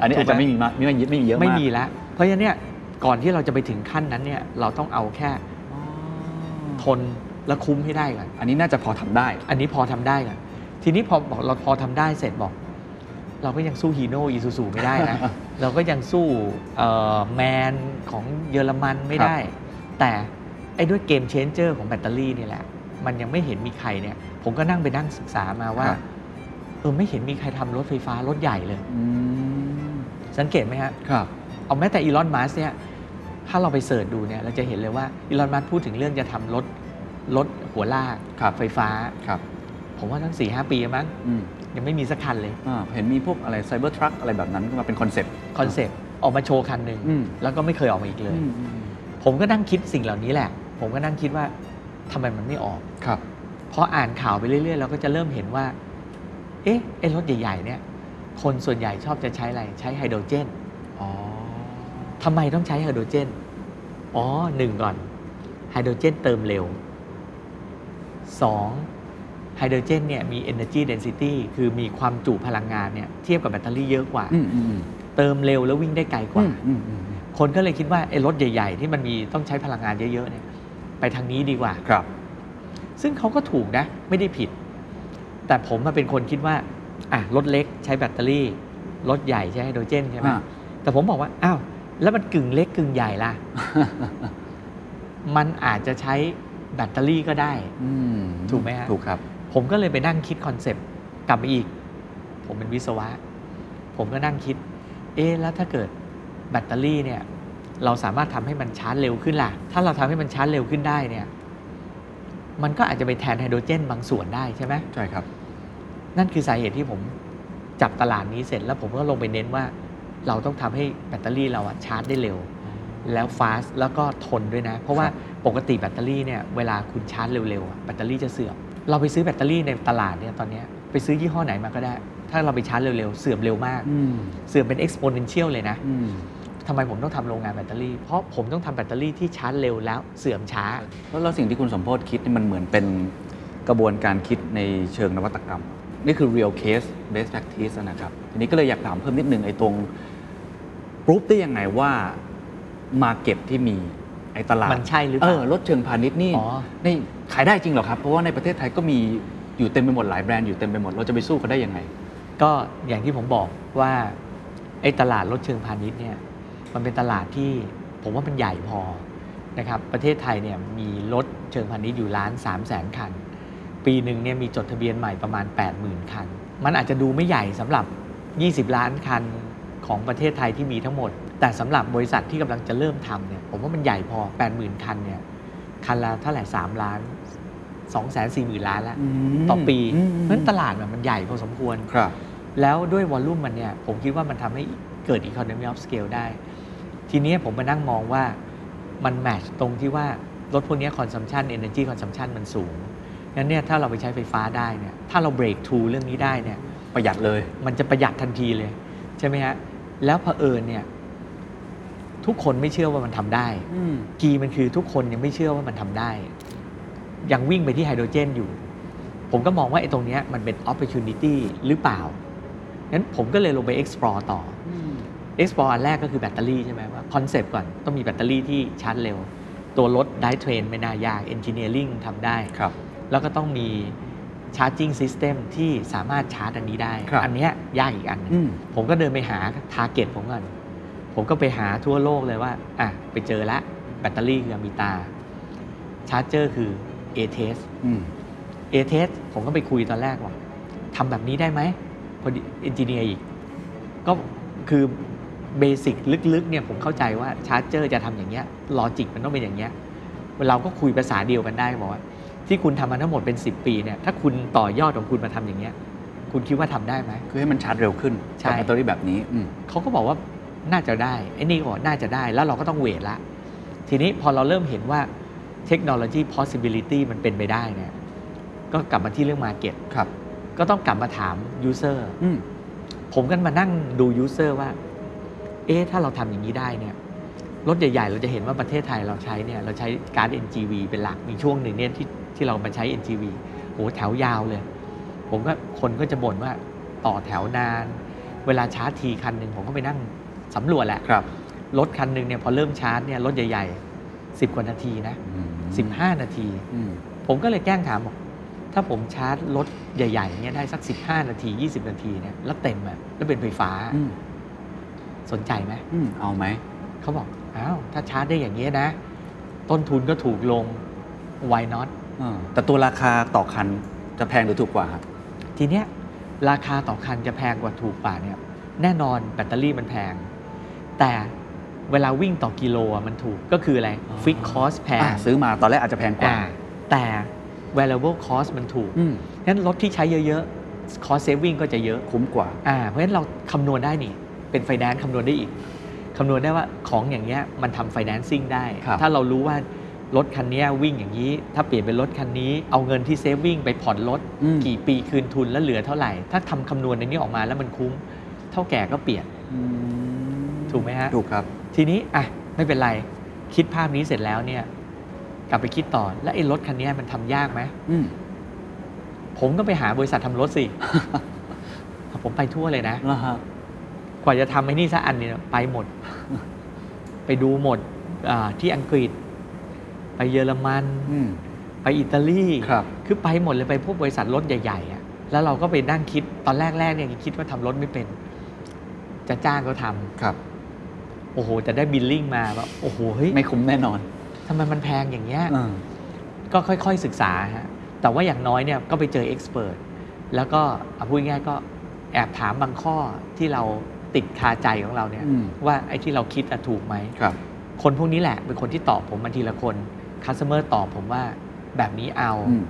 Speaker 3: อันนี้อาจจะไม่มีมากไม่มีไม่มีเยอะมาก
Speaker 5: ไม่มีแล้ว เพราะฉะนั้นเนี่ยก่อนที่เราจะไปถึงขั้นนั้นเนี่ยเราต้องเอาแค่
Speaker 3: อ๋อ
Speaker 5: ทน และคุ้มให้ได้ก่อน
Speaker 3: อันนี้น่าจะพอทำได้
Speaker 5: อันนี้พอทำได้ก่อนทีนี้พอบอกเราพอทำได้เสร็จบอก เราก็ยังสู้ฮีโน่อีซูซูไม่ได้นะเราก็ยังสู้แมนของเยอรมันไม่ได้ แต่ไอ้ด้วย game changer ของแบตเตอรี่นี่แหละ มันยังไม่เห็นมีใครเนี่ย ผมก็นั่งไปนั่งศึกษามาว่า
Speaker 3: ครับ
Speaker 5: เออไม่เห็นมีใครทำรถไฟฟ้ารถใหญ่เลย
Speaker 3: อืม
Speaker 5: สังเกตไหมฮะ
Speaker 3: ครับ
Speaker 5: เอาแม้แต่อีลอนมัสเนี่ยถ้าเราไป search ดูเนี่ยเราจะเห็นเลยว่าอีลอนมัสพูดถึงเรื่องจะทำรถ รถหัวลาก
Speaker 3: ครับ
Speaker 5: ไฟฟ้า
Speaker 3: ครับ
Speaker 5: ผมว่าตั้ง 4-5 ปีมั้ง
Speaker 3: อืม
Speaker 5: ยังไม่มีสักคันเลย
Speaker 3: อ่าเห็นมีพวกอะไร Cybertruck อะไรแบบนั้นก็มาเป็นคอนเซ็ปต์
Speaker 5: คอนเซปต์ออกมาโชว์คันหนึ่ง
Speaker 3: อืม
Speaker 5: แล้วก็ไม่เคยออกมาอีกเลย
Speaker 3: อืมอืม
Speaker 5: ผมก็นั่งคิดสิ่งเหล่านี้แหละ ผมก็นั่งคิดว่าทำไมมันไม่ออก
Speaker 3: ครับ
Speaker 5: พออ่านข่าวไปเรื่อยๆ เราก็จะเริ่มเห็นว่า เอ๊ะไอ้รถใหญ่ๆเนี่ย คนส่วนใหญ่ชอบจะใช้อะไรใช้ไฮโดรเจน
Speaker 3: อ๋อ
Speaker 5: ทำไมต้องใช้ไฮโดรเจน อ๋อหนึ่งก่อนไฮโดรเจนเติมเร็ว สองไฮโดรเจนเนี่ยมี energy density คือมีความจุพลังงานเนี่ยเทียบกับแบตเตอรี่เยอะกว่า
Speaker 3: อืมอืมอืม
Speaker 5: เติมเร็วแล้ววิ่งได้ไกลกว่า
Speaker 3: อืมอืมอืม
Speaker 5: คนก็เลยคิดว่าไอ้รถใหญ่ ๆ ที่มันมีต้องใช้พลังงานเยอะๆเนี่ยไปทางนี้ดีกว่า
Speaker 3: ครับ
Speaker 5: ซึ่งเขาก็ถูกนะ ไม่ได้ผิด แต่ผมมาเป็นคนคิดว่าอะรถเล็กใช้แบตเตอรี่รถใหญ่ใช้ไฮโดรเจนใช่ไหม
Speaker 3: อ่า
Speaker 5: แต่ผมบอกว่าอ้าวแล้วมันกึ่งเล็กกึ่งใหญ่ล่ะ มันอาจจะใช้ แบตเตอรี่ก็ได้
Speaker 3: อืม
Speaker 5: ถูกไหมฮะ
Speaker 3: ถูกครับ
Speaker 5: ผมก็เลยไปนั่งคิดคอนเซปต์กลับมาอีก ผมเป็นวิศวะ ผมก็นั่งคิด เอ๊ะแล้วถ้าเกิดแบตเตอรี่เนี่ย เราสามารถทำให้มันชาร์จเร็วขึ้นล่ะ ถ้าเราทำให้มันชาร์จเร็วขึ้นได้เนี่ย มันก็อาจจะไปแทนไฮโดรเจนบางส่วนได้ใช่ไหม
Speaker 3: ใช่ครับ
Speaker 5: นั่นคือสาเหตุที่ผมจับตลาดนี้เสร็จแล้วผมก็ลงไปเน้นว่า เราต้องทำให้แบตเตอรี่เราอะชาร์จได้เร็ว แล้วฟาสแล้วก็ทนด้วยนะ เพราะว่าปกติแบตเตอรี่เนี่ยเวลาคุณชาร์จเร็วๆอะแบตเตอรี่จะเสื่อม เราไปซื้อแบตเตอรี่ในตลาดเนี่ยตอนเนี้ยไปซื้อยี่ห้อไหนมาก็ได้ ถ้าเราไปชาร์จเร็วๆ เสื่อมเร็วมาก
Speaker 3: อืม
Speaker 5: เสื่อมเป็น exponential เลยนะ
Speaker 3: อืม
Speaker 5: ทำไมผมต้องทำโรงงานแบตเตอรี่ เพราะผมต้องทำแบตเตอรี่ที่ชาร์จเร็วแล้วเสื่อมช้า
Speaker 3: แล้วแล้วสิ่งที่คุณสมโพศคิดนี่มันเหมือนเป็นกระบวนการคิดในเชิงนวัตกรรม นี่คือ real case best practice นะครับ ทีนี้ก็เลยอยากถามเพิ่มนิดนึงไอ้ตรงรูปได้ยังไงว่า market ที่มีไอ้ตลาด
Speaker 5: มันใช่หรือเป
Speaker 3: เอ
Speaker 5: ล่า
Speaker 3: อรถเชิงพาณิชย์นี่
Speaker 5: อ๋อ
Speaker 3: นี่ขายได้จริงเหรอครับ เพราะว่าในประเทศไทยก็มีอยู่เต็มไปหมดหลายแบรนด์อยู่เต็มไปหมดเราจะไปสู้เขาได้ยังไง
Speaker 5: ก็อย่างที่ผมบอกว่าไอ้ตลาดรถเชิงพาณิชย์เนี่ยมันเป็นตลาดที่ผมว่ามันใหญ่พอนะครับประเทศไทยเนี่ยมีรถเชิงพาณิชย์อยู่ล้าน3 0 0แสนคัน ปีหนึ่งเนี่ยมีจดทะเบียนใหม่ประมาณ 80,000 คัน มันอาจจะดูไม่ใหญ่สำหรับ 20 ล้านคันของประเทศไทยที่มีทั้งหมด แต่สำหรับบริษัทที่กำลังจะเริ่มทำเนี่ยผมว่ามันใหญ่พอ 80,000 คันเนี่ยคันละเท่าไหร่3ล้าน2 4 0 0 0 0ล้านแล้วต่อปี
Speaker 3: อืม
Speaker 5: เพราะฉะนั้นตลาดมันใหญ่พอสมควร
Speaker 3: ครับ
Speaker 5: แล้วด้วยวอลลุ่มมันเนี่ยผมคิดว่ามันทำให้เกิด Economy of Scale ได้ ทีนี้ผมมานั่งมองว่ามันแมทช์ตรงที่ว่ารถพวกนี้ consumption energy consumption มันสูงงั้นเนี่ยถ้าเราไปใช้ไฟฟ้าได้เนี่ยถ้าเรา break through เรื่องนี้ได้เนี่ย
Speaker 3: ประหยัดเลย
Speaker 5: มันจะประหยัดทันทีเลย ใช่ไหมฮะแล้วเผอิญเนี่ย ทุกคนไม่เชื่อว่ามันทำได้กีมันคือทุกคนยังไม่เชื่อว่ามันทำได้ ยังวิ่งไปที่ไฮโดรเจนอยู่ ผมก็มองว่าไอ้ตรงเนี้ยมันเป็น opportunity หรือเปล่างั้นผมก็เลยลงไป explore ต่อ explore อันแรกก็คือแบตเตอรี่ใช่ไหมว่าคอนเซปต์ก่อนต้องมีแบตเตอรี่ที่ชาร์จเร็ว ตัวรถ drivetrain ไม่น่ายาก engineering ทำได้
Speaker 3: ครับ
Speaker 5: แล้วก็ต้องมี charging system ที่สามารถชาร์จอันนี้ได้
Speaker 3: ครับ
Speaker 5: อันเนี้ยยากอีกอันหนึ่ง
Speaker 3: อืม
Speaker 5: ผมก็เดินไปหา target ผมก่อน ผมก็ไปหาทั่วโลกเลยว่าอะไปเจอละแบตเตอรี่คืออมิตาcharger คือ ATES
Speaker 3: อืม
Speaker 5: ATES ผมก็ไปคุยตอนแรกว่าทำแบบนี้ได้ไหมพอดี engineer อีก ก็คือ basic ลึกๆเนี่ยผมเข้าใจว่า charger จะทำอย่างเงี้ย logic มันต้องเป็นอย่างเงี้ยเราก็คุยภาษาเดียวกันได้บอกว่าที่คุณทำมาทั้งหมดเป็น 10 ปีเนี่ยถ้าคุณต่อยอดของคุณมาทำอย่างเงี้ย คุณคิดว่าทำได้ไหม
Speaker 3: คือให้มันชาร์จเร็วขึ้น
Speaker 5: ใช่
Speaker 3: กับแบตเตอรี่แบบนี้อืม
Speaker 5: เขาก็บอกว่า น่าจะได้ไอ้นี่ก็บอกน่าจะได้แล้วเราก็ต้อง weight ละ ทีนี้พอเราเริ่มเห็นว่าเทคโนโลยี possibility มันเป็นไปได้เนี่ยก็กลับมาที่เรื่อง market
Speaker 3: ครับ
Speaker 5: ก็ต้องกลับมาถาม user
Speaker 3: อืม
Speaker 5: ผมก็มานั่งดู user ว่า เอ๊ะถ้าเราทำอย่างนี้ได้เนี่ยรถใหญ่ ๆ เราจะเห็นว่าประเทศไทยเราใช้เนี่ยเราใช้การ์ด NGV เป็นหลักมีช่วงหนึ่งเนี่ยที่ที่เรามาใช้ NGV โหแถวยาวเลย ผมก็คนก็จะบ่นว่าต่อแถวนาน เวลาชาร์จทีคันหนึ่งผมก็ไปนั่ง สำรวจแหละ
Speaker 3: ครับ
Speaker 5: รถคันหนึ่งเนี่ยพอเริ่มชาร์จเนี่ยรถใหญ่ๆ 10 กว่านาทีนะ
Speaker 3: อืม
Speaker 5: 15 นาที
Speaker 3: อืม
Speaker 5: ผมก็เลยแกล้งถามบอกถ้าผมชาร์จรถใหญ่ๆเนี่ยได้สัก 15 นาที 20 นาทีเนี่ยแล้วเต็มอะแล้วเป็นไฟฟ้า
Speaker 3: อืม
Speaker 5: สนใจไหม
Speaker 3: อืมเอาไหม
Speaker 5: เขาบอกอ้าวถ้าชาร์จได้อย่างนี้ยนะ ต้นทุนก็ถูกลง why not
Speaker 3: อ่าแต่ตัวราคาต่อคันจะแพงหรือถูกกว่าครับ
Speaker 5: ทีเนี้ยราคาต่อคันจะแพงกว่าถูกกว่าเนี่ยแน่นอนแบตเตอรี่มันแพง แต่เวลาวิ่งต่อกิโลอะมันถูกก็คืออะไร
Speaker 3: อ๋อ
Speaker 5: fixed cost แพง
Speaker 3: อ่าซื้อมาตอนแรกอาจจะแพงกว่า
Speaker 5: อ่าแต่ variable cost มันถูก
Speaker 3: อืม
Speaker 5: งั้นรถที่ใช้เยอะๆ cost saving ก็จะเยอะ
Speaker 3: คุ้มกว่า
Speaker 5: อ่าเพราะฉะนั้นเราคำนวณได้นี่ เป็นไฟแนนซ์คำนวณได้อีกคำนวณได้ว่าของอย่างเงี้ยมันทำ financing ได้
Speaker 3: ครับ
Speaker 5: ถ้าเรารู้ว่ารถคันเนี้ยวิ่งอย่างนี้ ถ้าเปลี่ยนเป็นรถคันนี้ เอาเงินที่ save วิ่งไปผ่อนรถ
Speaker 3: อืม
Speaker 5: กี่ปีคืนทุนแล้วเหลือเท่าไหร่ ถ้าทำคำนวณในนี้ออกมาแล้วมันคุ้ม เท่าแก่ก็เปลี่ยน
Speaker 3: อืม
Speaker 5: ถูกไหมฮะ
Speaker 3: ถูกครับ
Speaker 5: ทีนี้อะไม่เป็นไรคิดภาพนี้เสร็จแล้วเนี่ย กลับไปคิดต่อ แล้วไอ้รถคันเนี้ยมันทำยากไหม
Speaker 3: อืม
Speaker 5: ผมก็ไปหาบริษัททำรถสิ ผมไปทั่วเลยนะ
Speaker 3: แล้วฮะ
Speaker 5: กว่าจะทำไอ้นี่สักอันเนี่ยไปหมด ไปดูหมดอ่าที่อังกฤษ ไปเยอรมัน
Speaker 3: อืม
Speaker 5: ไปอิตาลี
Speaker 3: ครับ
Speaker 5: คือไปหมดเลยไปพวกบริษัทรถใหญ่ๆอะแล้วเราก็ไปนั่งคิดตอนแรกๆเนี่ยคิดว่าทำรถไม่เป็น จะจ้างก็ทำ
Speaker 3: ครับ
Speaker 5: โอ้โหจะได้ billing มาแบบโอ้โหเฮ้ย
Speaker 3: ไม่คุ้มแน่นอน
Speaker 5: ทำไมมันแพงอย่างเงี้ย
Speaker 3: อ่า
Speaker 5: ก็ค่อยๆศึกษาฮะแต่ว่าอย่างน้อยเนี่ยก็ไปเจอ expert แล้วก็เอาพูดง่ายๆก็แอบถามบางข้อที่เราติดคาใจของเราเนี่ย
Speaker 3: อืม
Speaker 5: ว่าไอ้ที่เราคิดอะถูกไหม
Speaker 3: ครับ
Speaker 5: คนพวกนี้แหละเป็นคนที่ตอบผมมาทีละคน customer ตอบผมว่าแบบนี้เอา
Speaker 3: อืม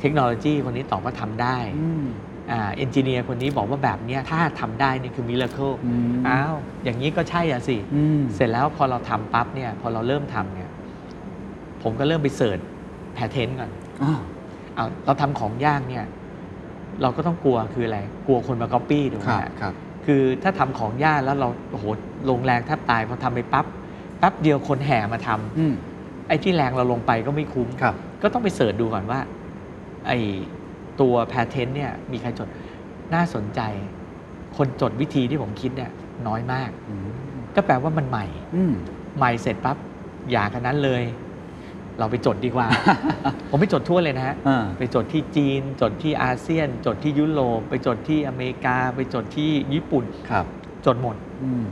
Speaker 5: เทคโนโลยีคนนี้ตอบว่าทำได้
Speaker 3: อืม
Speaker 5: อ่า engineer คนนี้บอกว่าแบบเนี้ยถ้าทำได้นี่คือ miracle
Speaker 3: อืม
Speaker 5: อ้าวอย่างนี้ก็ใช่อะสิ
Speaker 3: อืม
Speaker 5: เสร็จแล้วพอเราทำปั๊บเนี่ยพอเราเริ่มทำเนี่ยผมก็เริ่มไป search patent ก่อน
Speaker 3: อ๋อ
Speaker 5: เอาเราทำของยากเนี่ย เราก็ต้องกลัวคืออะไร กลัวคนมาก๊อปปี้ถูกไหมค
Speaker 3: รับ
Speaker 5: ฮะ
Speaker 3: ครับ
Speaker 5: คือถ้าทำของยากแล้วเราโอ้โหลงแรงแทบตายพอทำไปปั๊บแป๊บเดียวคนแห่มาทำ
Speaker 3: อืม
Speaker 5: ไอ้ที่แรงเราลงไปก็ไม่คุ้ม
Speaker 3: ครับ
Speaker 5: ก็ต้องไปเสิร์ชดูก่อนว่า ไอ้ ตัวแพทเทนต์เนี่ยมีใครจดน่าสนใจ คนจดวิธีที่ผมคิดเนี่ยน้อยมาก
Speaker 3: อืม
Speaker 5: ก็แปลว่ามันใหม่
Speaker 3: อืม
Speaker 5: ใหม่เสร็จปั๊บอย่ากันนั้นเลย เราไปจดดีกว่า ผมไปจดทั่วเลยนะฮะ
Speaker 3: อ่า
Speaker 5: ไปจดที่จีน จดที่อาเซียน จดที่ยุโรปไปจดที่อเมริกา ไปจดที่ญี่ปุ่น
Speaker 3: ครับ
Speaker 5: จดหมด
Speaker 3: อืม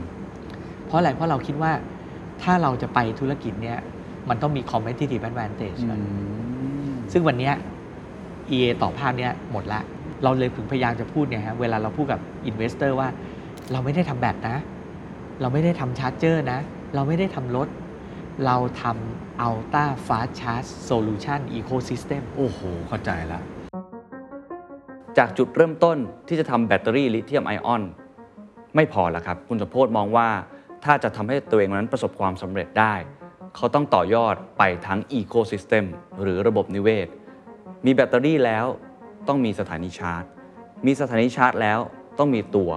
Speaker 5: เพราะอะไรเพราะเราคิดว่า ถ้าเราจะไปธุรกิจเนี่ยมันต้องมี competitive advantage ก่อนซึ่งวันเนี้ย EA ต่อภาพเนี้ยหมดละ เราเลยถึงพยายามจะพูดเนี่ยฮะเวลาเราพูดกับ Investor ว่า เราไม่ได้ทำแบตนะ เราไม่ได้ทำชาร์จเจอร์นะ เราไม่ได้ทำรถ เราทำ Ultra Fast Charge Solution Ecosystem
Speaker 3: โอ้โห เข้าใจแล้ว
Speaker 4: จากจุดเริ่มต้นที่จะทำแบตเตอรี่ลิเธียมไอออนไม่พอแล้วครับ คุณสมโภชน์มองว่าถ้าจะทำให้ตัวเองนั้นประสบความสำเร็จได้ เขาต้องต่อยอดไปทั้ง ecosystem หรือระบบนิเวศ มีแบตเตอรี่แล้วต้องมีสถานีชาร์จ มีสถานีชาร์จแล้วต้องมีตัว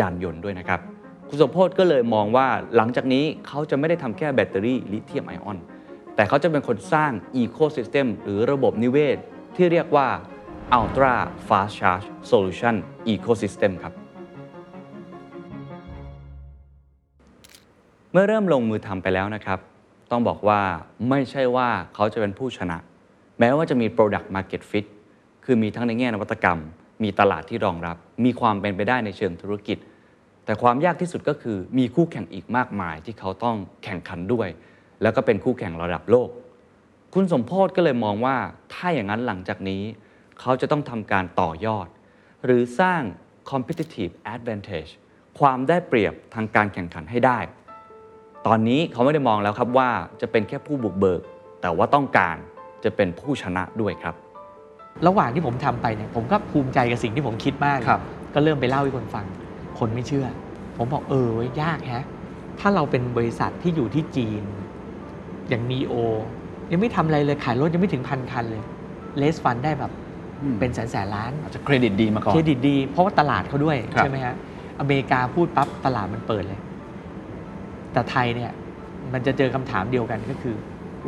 Speaker 4: ยานยนต์ด้วยนะครับ คุณสมโภชน์ก็เลยมองว่าหลังจากนี้เขาจะไม่ได้ทำแค่แบตเตอรี่ลิเธียมไอออน แต่เขาจะเป็นคนสร้าง ecosystem หรือระบบนิเวศ ที่เรียกว่า Ultra Fast Charge Solution Ecosystem ครับ เมื่อเริ่มลงมือทำไปแล้วนะครับ ต้องบอกว่าไม่ใช่ว่าเขาจะเป็นผู้ชนะ แม้ว่าจะมี Product Market Fit คือมีทั้งในแง่นวัตกรรม มีตลาดที่รองรับ มีความเป็นไปได้ในเชิงธุรกิจ แต่ความยากที่สุดก็คือมีคู่แข่งอีกมากมาย ที่เขาต้องแข่งขันด้วย แล้วก็เป็นคู่แข่งระดับโลก คุณสมโพศก็เลยมองว่าถ้าอย่างนั้นหลังจากนี้ เขาจะต้องทำการต่อยอด หรือสร้าง competitive advantage ความได้เปรียบทางการแข่งขันให้ได้ ตอนนี้เขาไม่ได้มองแล้วครับว่าจะเป็นแค่ผู้บุกเบิก แต่ว่าต้องการ จะเป็นผู้ชนะด้วยครับ
Speaker 5: ระหว่างที่ผมทำไปเนี่ยผมก็ภูมิใจกับสิ่งที่ผมคิดมาก
Speaker 3: ครับ
Speaker 5: ก็เริ่มไปเล่าให้คนฟัง คนไม่เชื่อ ผมบอกเออเว้ยยากแฮะถ้าเราเป็นบริษัทที่อยู่ที่จีน อย่างนีโอ ยังไม่ทำอะไรเลยขายรถยังไม่ถึงพันคันเลยเลสฟันได้แบบ
Speaker 3: อืม
Speaker 5: เป็นแสนแสนล้าน
Speaker 3: อาจจะเครดิตดีมาก่อน
Speaker 5: เครดิตดี เพราะว่าตลาดเขาด้วย
Speaker 3: ครับ
Speaker 5: ใช่ไหมฮะอเมริกาพูดปั๊บตลาดมันเปิดเลย แต่ไทยเนี่ย มันจะเจอคำถามเดียวกันก็คือ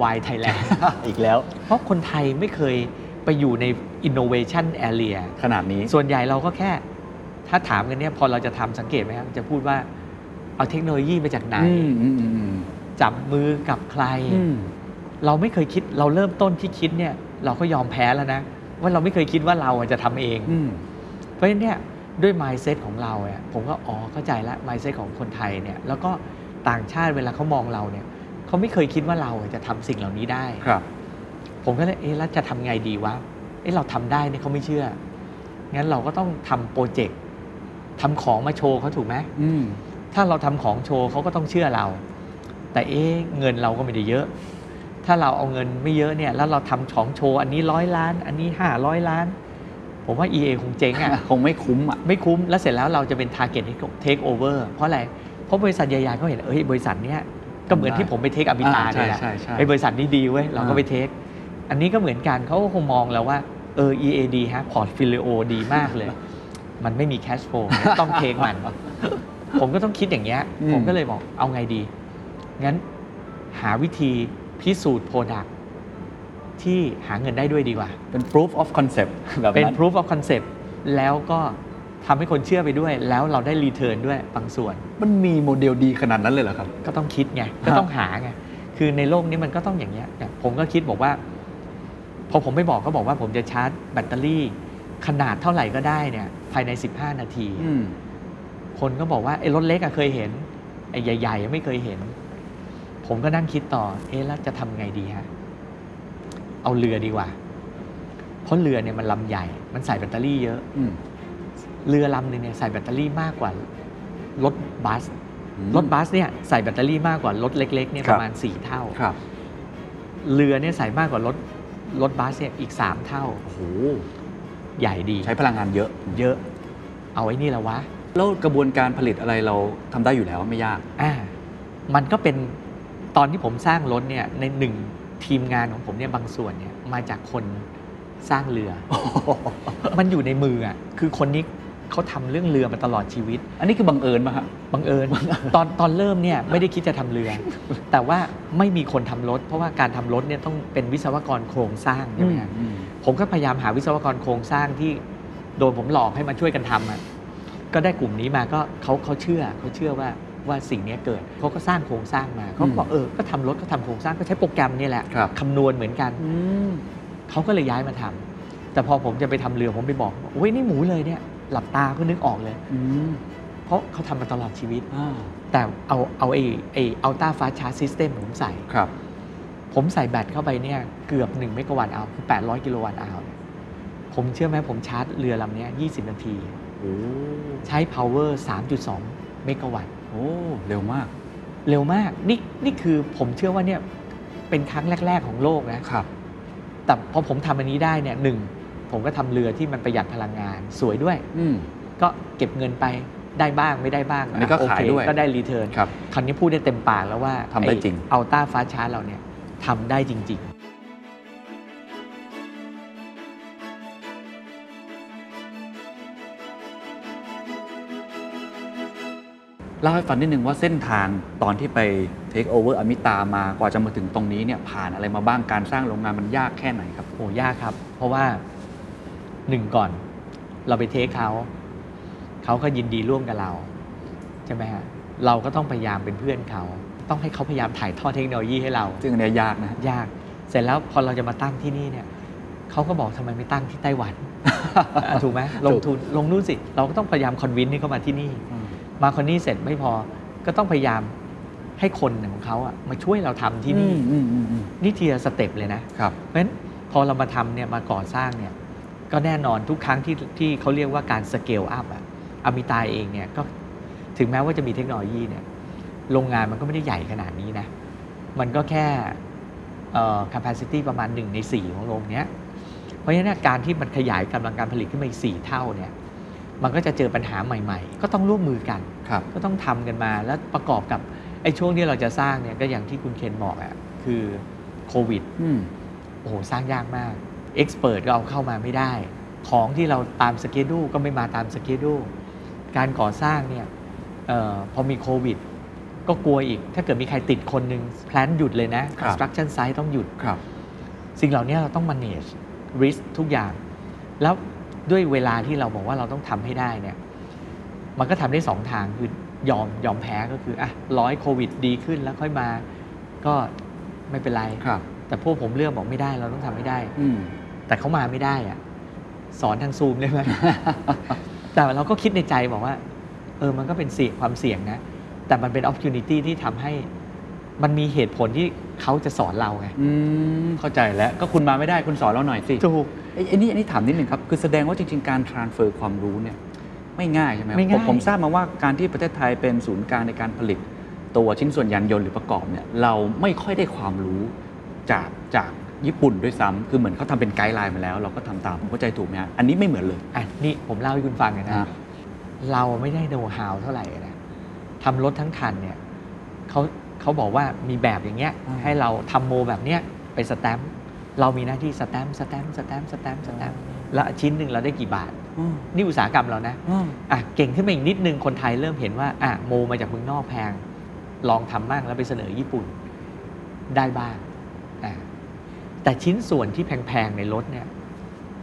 Speaker 5: why Thailand
Speaker 3: อีกแล้ว
Speaker 5: เพราะคนไทยไม่เคยไปอยู่ใน innovation area
Speaker 3: ขนาดนี้
Speaker 5: ส่วนใหญ่เราก็แค่ ถ้าถามกันเนี่ยพอเราจะทำสังเกตไหมครับ จะพูดว่าเอาเทคโนโลยีมาจากไหน
Speaker 3: อืมอืมอืมอืม
Speaker 5: จับมือกับใคร
Speaker 3: อืม
Speaker 5: เราไม่เคยคิดเราเริ่มต้นที่คิดเนี่ย เราก็ยอมแพ้แล้วนะ ว่าเราไม่เคยคิดว่าเราอะจะทำเอง
Speaker 3: อืม
Speaker 5: เพราะฉะนั้นเนี่ยด้วย mindset ของเราเนี่ยผมก็อ๋อเข้าใจละ mindset ของคนไทยเนี่ย แล้วก็ต่างชาติเวลาเขามองเราเนี่ย เขาไม่เคยคิดว่าเราจะทำสิ่งเหล่านี้ได้
Speaker 3: ครับ
Speaker 5: ผมก็เลยเอ๊ะแล้วจะทำไงดีวะเอ๊ะเราทำได้เนี่ยเขาไม่เชื่องั้นเราก็ต้องทำโปรเจกต์ทำของมาโชว์เขาถูกไหม
Speaker 3: อืม
Speaker 5: ถ้าเราทำของโชว์เขาก็ต้องเชื่อเรา แต่เอ๊ะเงินเราก็ไม่ได้เยอะ ถ้าเราเอาเงินไม่เยอะเนี่ย แล้วเราทำของโชว์อันนี้ร้อยล้าน อันนี้ห้าร้อยล้าน ผมว่า EA คงเจ๊งอะ
Speaker 3: คงไม่คุ้มอะ
Speaker 5: ไม่คุ้มแล้วเสร็จแล้วเราจะเป็น target take over เพราะอะไรเพราะบริษัทใหญ่ๆเขาเห็นเอ้ยบริษัทเนี้ย ก็เหมือนที่ผมไปเทคอภิตา
Speaker 3: อ่า
Speaker 5: เนี่ยแหละ
Speaker 3: ใช่ใช่ใช่
Speaker 5: ไอ้บริษัทนี้ดีเว้ยเราก็
Speaker 3: อ่า
Speaker 5: ไปเทค อันนี้ก็เหมือนกันเขาก็คงมองแล้วว่าเออ EAD ฮะ portfolio ดีมากเลย มันไม่มี cash flow ต้อง take มัน ผมก็ต้องคิดอย่างเงี้ย
Speaker 3: อืม
Speaker 5: ผมก็เลยบอกเอาไงดี งั้นหาวิธีพิสูจน์ product ที่หาเงินได้ด้วยดีกว่า
Speaker 3: เป็น proof of concept แบบ
Speaker 5: เป็น
Speaker 3: นั้น
Speaker 5: proof of concept แล้วก็ ทำให้คนเชื่อไปด้วย แล้วเราได้ return ด้วยบางส่วน
Speaker 3: มันมีโมเดลดีขนาดนั้นเลยเหรอครับ
Speaker 5: ก็ต้องคิดไงก็ต้องหาไงคือในโลกนี้มันก็ต้องอย่างเงี้ยเนี่ยผมก็คิดบอกว่า พอผมไม่บอกก็บอกว่าผมจะชาร์จแบตเตอรี่ ขนาดเท่าไหร่ก็ได้เนี่ย ภายใน 15 นาที
Speaker 3: อืม
Speaker 5: คนก็บอกว่าไอ้รถเล็กอะเคยเห็นไอ้ใหญ่ๆอะไม่เคยเห็น ผมก็นั่งคิดต่อ เอ๊ะแล้วจะทำไงดีฮะเอาเรือดีกว่า เพราะเรือเนี่ยมันลำใหญ่ มันใส่แบตเตอรี่เยอะ
Speaker 4: อืม
Speaker 5: เรือลำหนึ่งเนี่ยใส่แบตเตอรี่มากกว่ารถบัส
Speaker 4: อืม
Speaker 5: รถบัสเนี่ยใส่แบตเตอรี่มากกว่ารถเล็กๆเนี่ย
Speaker 4: ครั
Speaker 5: ป
Speaker 4: บ
Speaker 5: ระมาณ 4 เท่า
Speaker 4: ครับ
Speaker 5: เรือเนี่ยใส่มากกว่ารถรถบัสเนี่ยอีก 3 เท่า
Speaker 4: โอ้โห
Speaker 5: ใหญ่ดี
Speaker 4: ใช้พลังงานเยอะ
Speaker 5: เยอะ เอาไว้นี่แล้ววะ
Speaker 4: แล้วกระบวนการผลิตอะไรเราทำได้อยู่แล้วไม่ยาก
Speaker 5: อ่า มันก็เป็นตอนที่ผมสร้างรถเนี่ยในหนึ่งทีมงานของผมเนี่ยบางส่วนเนี่ยมาจากคนสร้างเรือ มันอยู่ในมืออะ คือคนนี้ เขาทำเรื่องเรือมาตลอดชีวิต
Speaker 4: อันนี้คือบังเอิญป่ะฮะ
Speaker 5: บังเอิญตอนตอนเริ่มเนี่ยไม่ได้คิดจะทำเรือ แต่ว่าไม่มีคนทำรถ เพราะว่าการทำรถเนี่ยต้องเป็นวิศวกรโครงสร้างใช่ไหมฮะ
Speaker 4: อืม
Speaker 5: ผมก็พยายามหาวิศวกรโครงสร้างที่โดนผมหลอกให้มาช่วยกันทำอะก็ได้กลุ่มนี้มาก็เขาเขาเชื่อเขาเชื่อว่าว่าสิ่งเนี้ยเกิดเขาก็สร้างโครงสร้างมาเขาก็บอกเออก็ทำรถก็ทำโครงสร้างก็ใช้โปรแกรมเนี่ยแหละ
Speaker 4: ครับ
Speaker 5: คำนวณเหมือนกัน
Speaker 4: อือืม
Speaker 5: เขาก็เลยย้ายมาทำแต่พอผมจะไปทำเรือผมไปบอกโอ้ยนี่หมูเลยเนี่ย หลับตาก็นึกออกเลย
Speaker 4: อืม
Speaker 5: เพราะเขาทำมาตลอดชีวิต
Speaker 4: อ่า
Speaker 5: แต่เอาเอาไอ้ไอ้ ultra fast charge system ผมใส่
Speaker 4: ครับ
Speaker 5: ผมใส่แบตเข้าไปเนี่ยเกือบ 1 เมกะวัตต์เอาคือ 800 กิโลวัตต์เอาเนี่ยผมเชื่อไหมผมชาร์จเรือลำเนี้ย20 นาที
Speaker 4: โอ้
Speaker 5: ใช้ power 3.2 เมกะวัตต์
Speaker 4: โอ้เร็วมาก
Speaker 5: เร็วมาก นี่นี่คือผมเชื่อว่าเนี่ยเป็นครั้งแรก ๆ ของโลกนะ
Speaker 4: ครับ
Speaker 5: แต่พอผมทำอันนี้ได้เนี่ยหนึ่ง ผมก็ทำเรือที่มันประหยัดพลังงานสวยด้วย
Speaker 4: อืม
Speaker 5: ก็เก็บเงินไปได้บ้างไม่ได้บ้าง
Speaker 4: อันนี้ก็
Speaker 5: โอเค
Speaker 4: ขายด้วย
Speaker 5: ก็ได้ return
Speaker 4: ครับ
Speaker 5: คราวนี้พูดได้เต็มปากแล้วว่า
Speaker 4: ทำได้จริง
Speaker 5: ultra fast charge เราเนี่ยทำได้จริง ๆ
Speaker 4: เล่าให้ฟังนิดนึงว่าเส้นทางตอนที่ไปเทคโอเวอร์อมิตามากว่าจะมาถึงตรงนี้เนี่ยผ่านอะไรมาบ้างการสร้างโรงงานมันยากแค่ไหนครับ
Speaker 5: โอ้ยากครับ เพราะว่า หนึ่งก่อน เราไปเทคเขาเขาก็ยินดีร่วมกับเรา ใช่ไหมฮะเราก็ต้องพยายามเป็นเพื่อนเขา ต้องให้เขาพยายามถ่ายทอดเทคโนโลยีให้เรา
Speaker 4: ซึ่งอันเนี้ยยากนะ
Speaker 5: ยาก เสร็จแล้วพอเราจะมาตั้งที่นี่เนี่ยเขาก็บอกทำไมไม่ตั้งที่ไต้หวัน อะถูกไหมลงทุนลงนู่นสิ เราก็ต้องพยายาม convince ให้เขามาที่นี่มาคนนี้เสร็จไม่พอก็ต้องพยายามให้คนของเขาอะมาช่วยเราทำที่นี่
Speaker 4: อืมอืมอืม
Speaker 5: นี่ทีละ step เลยนะ
Speaker 4: ครับ
Speaker 5: เพราะฉะนั้นพอเรามาทำเนี่ยมาก่อสร้างเนี่ย ก็แน่นอนทุกครั้งที่ที่เขาเรียกว่าการ scale up อะอมิตาเองเนี่ยก็ถึงแม้ว่าจะมีเทคโนโลยีเนี่ยโรงงานมันก็ไม่ได้ใหญ่ขนาดนี้นะ มันก็แค่เอ่อ capacity ประมาณ 1 ใน 4 ของโรงเนี้ย เพราะฉะนั้นเนยการที่มันขยายกำลังการผลิตขึ้นมาอีก 4 เท่าเนี่ยมันก็จะเจอปัญหาใหม่ ๆ ก็ต้องร่วมมือกัน
Speaker 4: ครับ
Speaker 5: ก็ต้องทำกันมาแล้วประกอบกับไอ้ช่วงที่เราจะสร้างเนี่ยก็อย่างที่คุณเคนบอกอะคือโควิด
Speaker 4: อืม
Speaker 5: โอ้โหสร้างยากมาก เอ็กซ์เพรสก็เอาเข้ามาไม่ได้ ของที่เราตามสเกดูก็ไม่มาตามสเกดูการก่อสร้างเนี่ยเออพอมีโควิด ก็กลัวอีก ถ้าเกิดมีใครติดคนหนึ่งแพลนหยุดเลยนะ
Speaker 4: ครับ
Speaker 5: construction site ต้องหยุด
Speaker 4: ครับ
Speaker 5: สิ่งเหล่านี้เราต้อง manage risk ทุกอย่าง แล้วด้วยเวลาที่เราบอกว่าเราต้องทำให้ได้เนี่ยมันก็ทำได้สองทางคือยอมยอมแพ้ก็คืออะร้อยโควิดดีขึ้นแล้วค่อยมาก็ไม่เป็นไร
Speaker 4: ครับ
Speaker 5: แต่พวกผมเลือกบอกไม่ได้เราต้องทำให้ได้
Speaker 4: อืม
Speaker 5: แต่เขามาไม่ได้อะสอนทางซูมได้ไหม แต่เราก็คิดในใจบอกว่า เออมันก็เป็นเสี่ยงความเสี่ยงนะ แต่มันเป็น opportunity ที่ทำให้มันมีเหตุผลที่เขาจะสอนเราไง
Speaker 4: อืมเข้าใจแล้วก็คุณมาไม่ได้คุณสอนเราหน่อยสิ
Speaker 5: ถูก
Speaker 4: ไอ้ไอ้นี่อันนี้ถามนิดหนึ่งครับ คือแสดงว่าจริง ๆ การ transfer ความรู้เนี่ย ไม่ง่ายใช่ไหมครับ
Speaker 5: ไม่ง่าย
Speaker 4: ผมผมทราบมาว่าการที่ประเทศไทยเป็นศูนย์กลางในการผลิต ตัวชิ้นส่วนยานยนต์หรือประกอบเนี่ย เราไม่ค่อยได้ความรู้จากจาก ญี่ปุ่นด้วยซ้ำคือเหมือนเขาทำเป็นไกด์ไลน์มาแล้ว เราก็ทำตามผมเข้าใจถูกไหมฮะอันนี้ไม่เหมือนเลย
Speaker 5: อะนี่ผมเล่าให้คุณฟังเลยนะ
Speaker 4: อะ
Speaker 5: เราไม่ได้โน้ตฮาวเท่าไหร่นะทำรถทั้งคันเนี่ยเขาเขาบอกว่ามีแบบอย่างเงี้ยให้เราทำโมแบบเนี้ยไปสแตมป์เรามีหน้าที่สแตมป์สแตมป์สแตมป์สแตมป์สแตมป์แล้วชิ้นหนึ่งเราได้กี่บาท
Speaker 4: อืม
Speaker 5: นี่อุตสาหกรรมเรานะ
Speaker 4: อืม
Speaker 5: อะเก่งขึ้นมาอีกนิดนึงคนไทยเริ่มเห็นว่าอะโมมาจากเมืองนอกแพง ลองทำบ้างแล้วไปเสนอญี่ปุ่นได้บ้างอะ แต่ชิ้นส่วนที่แพงๆในรถเนี่ย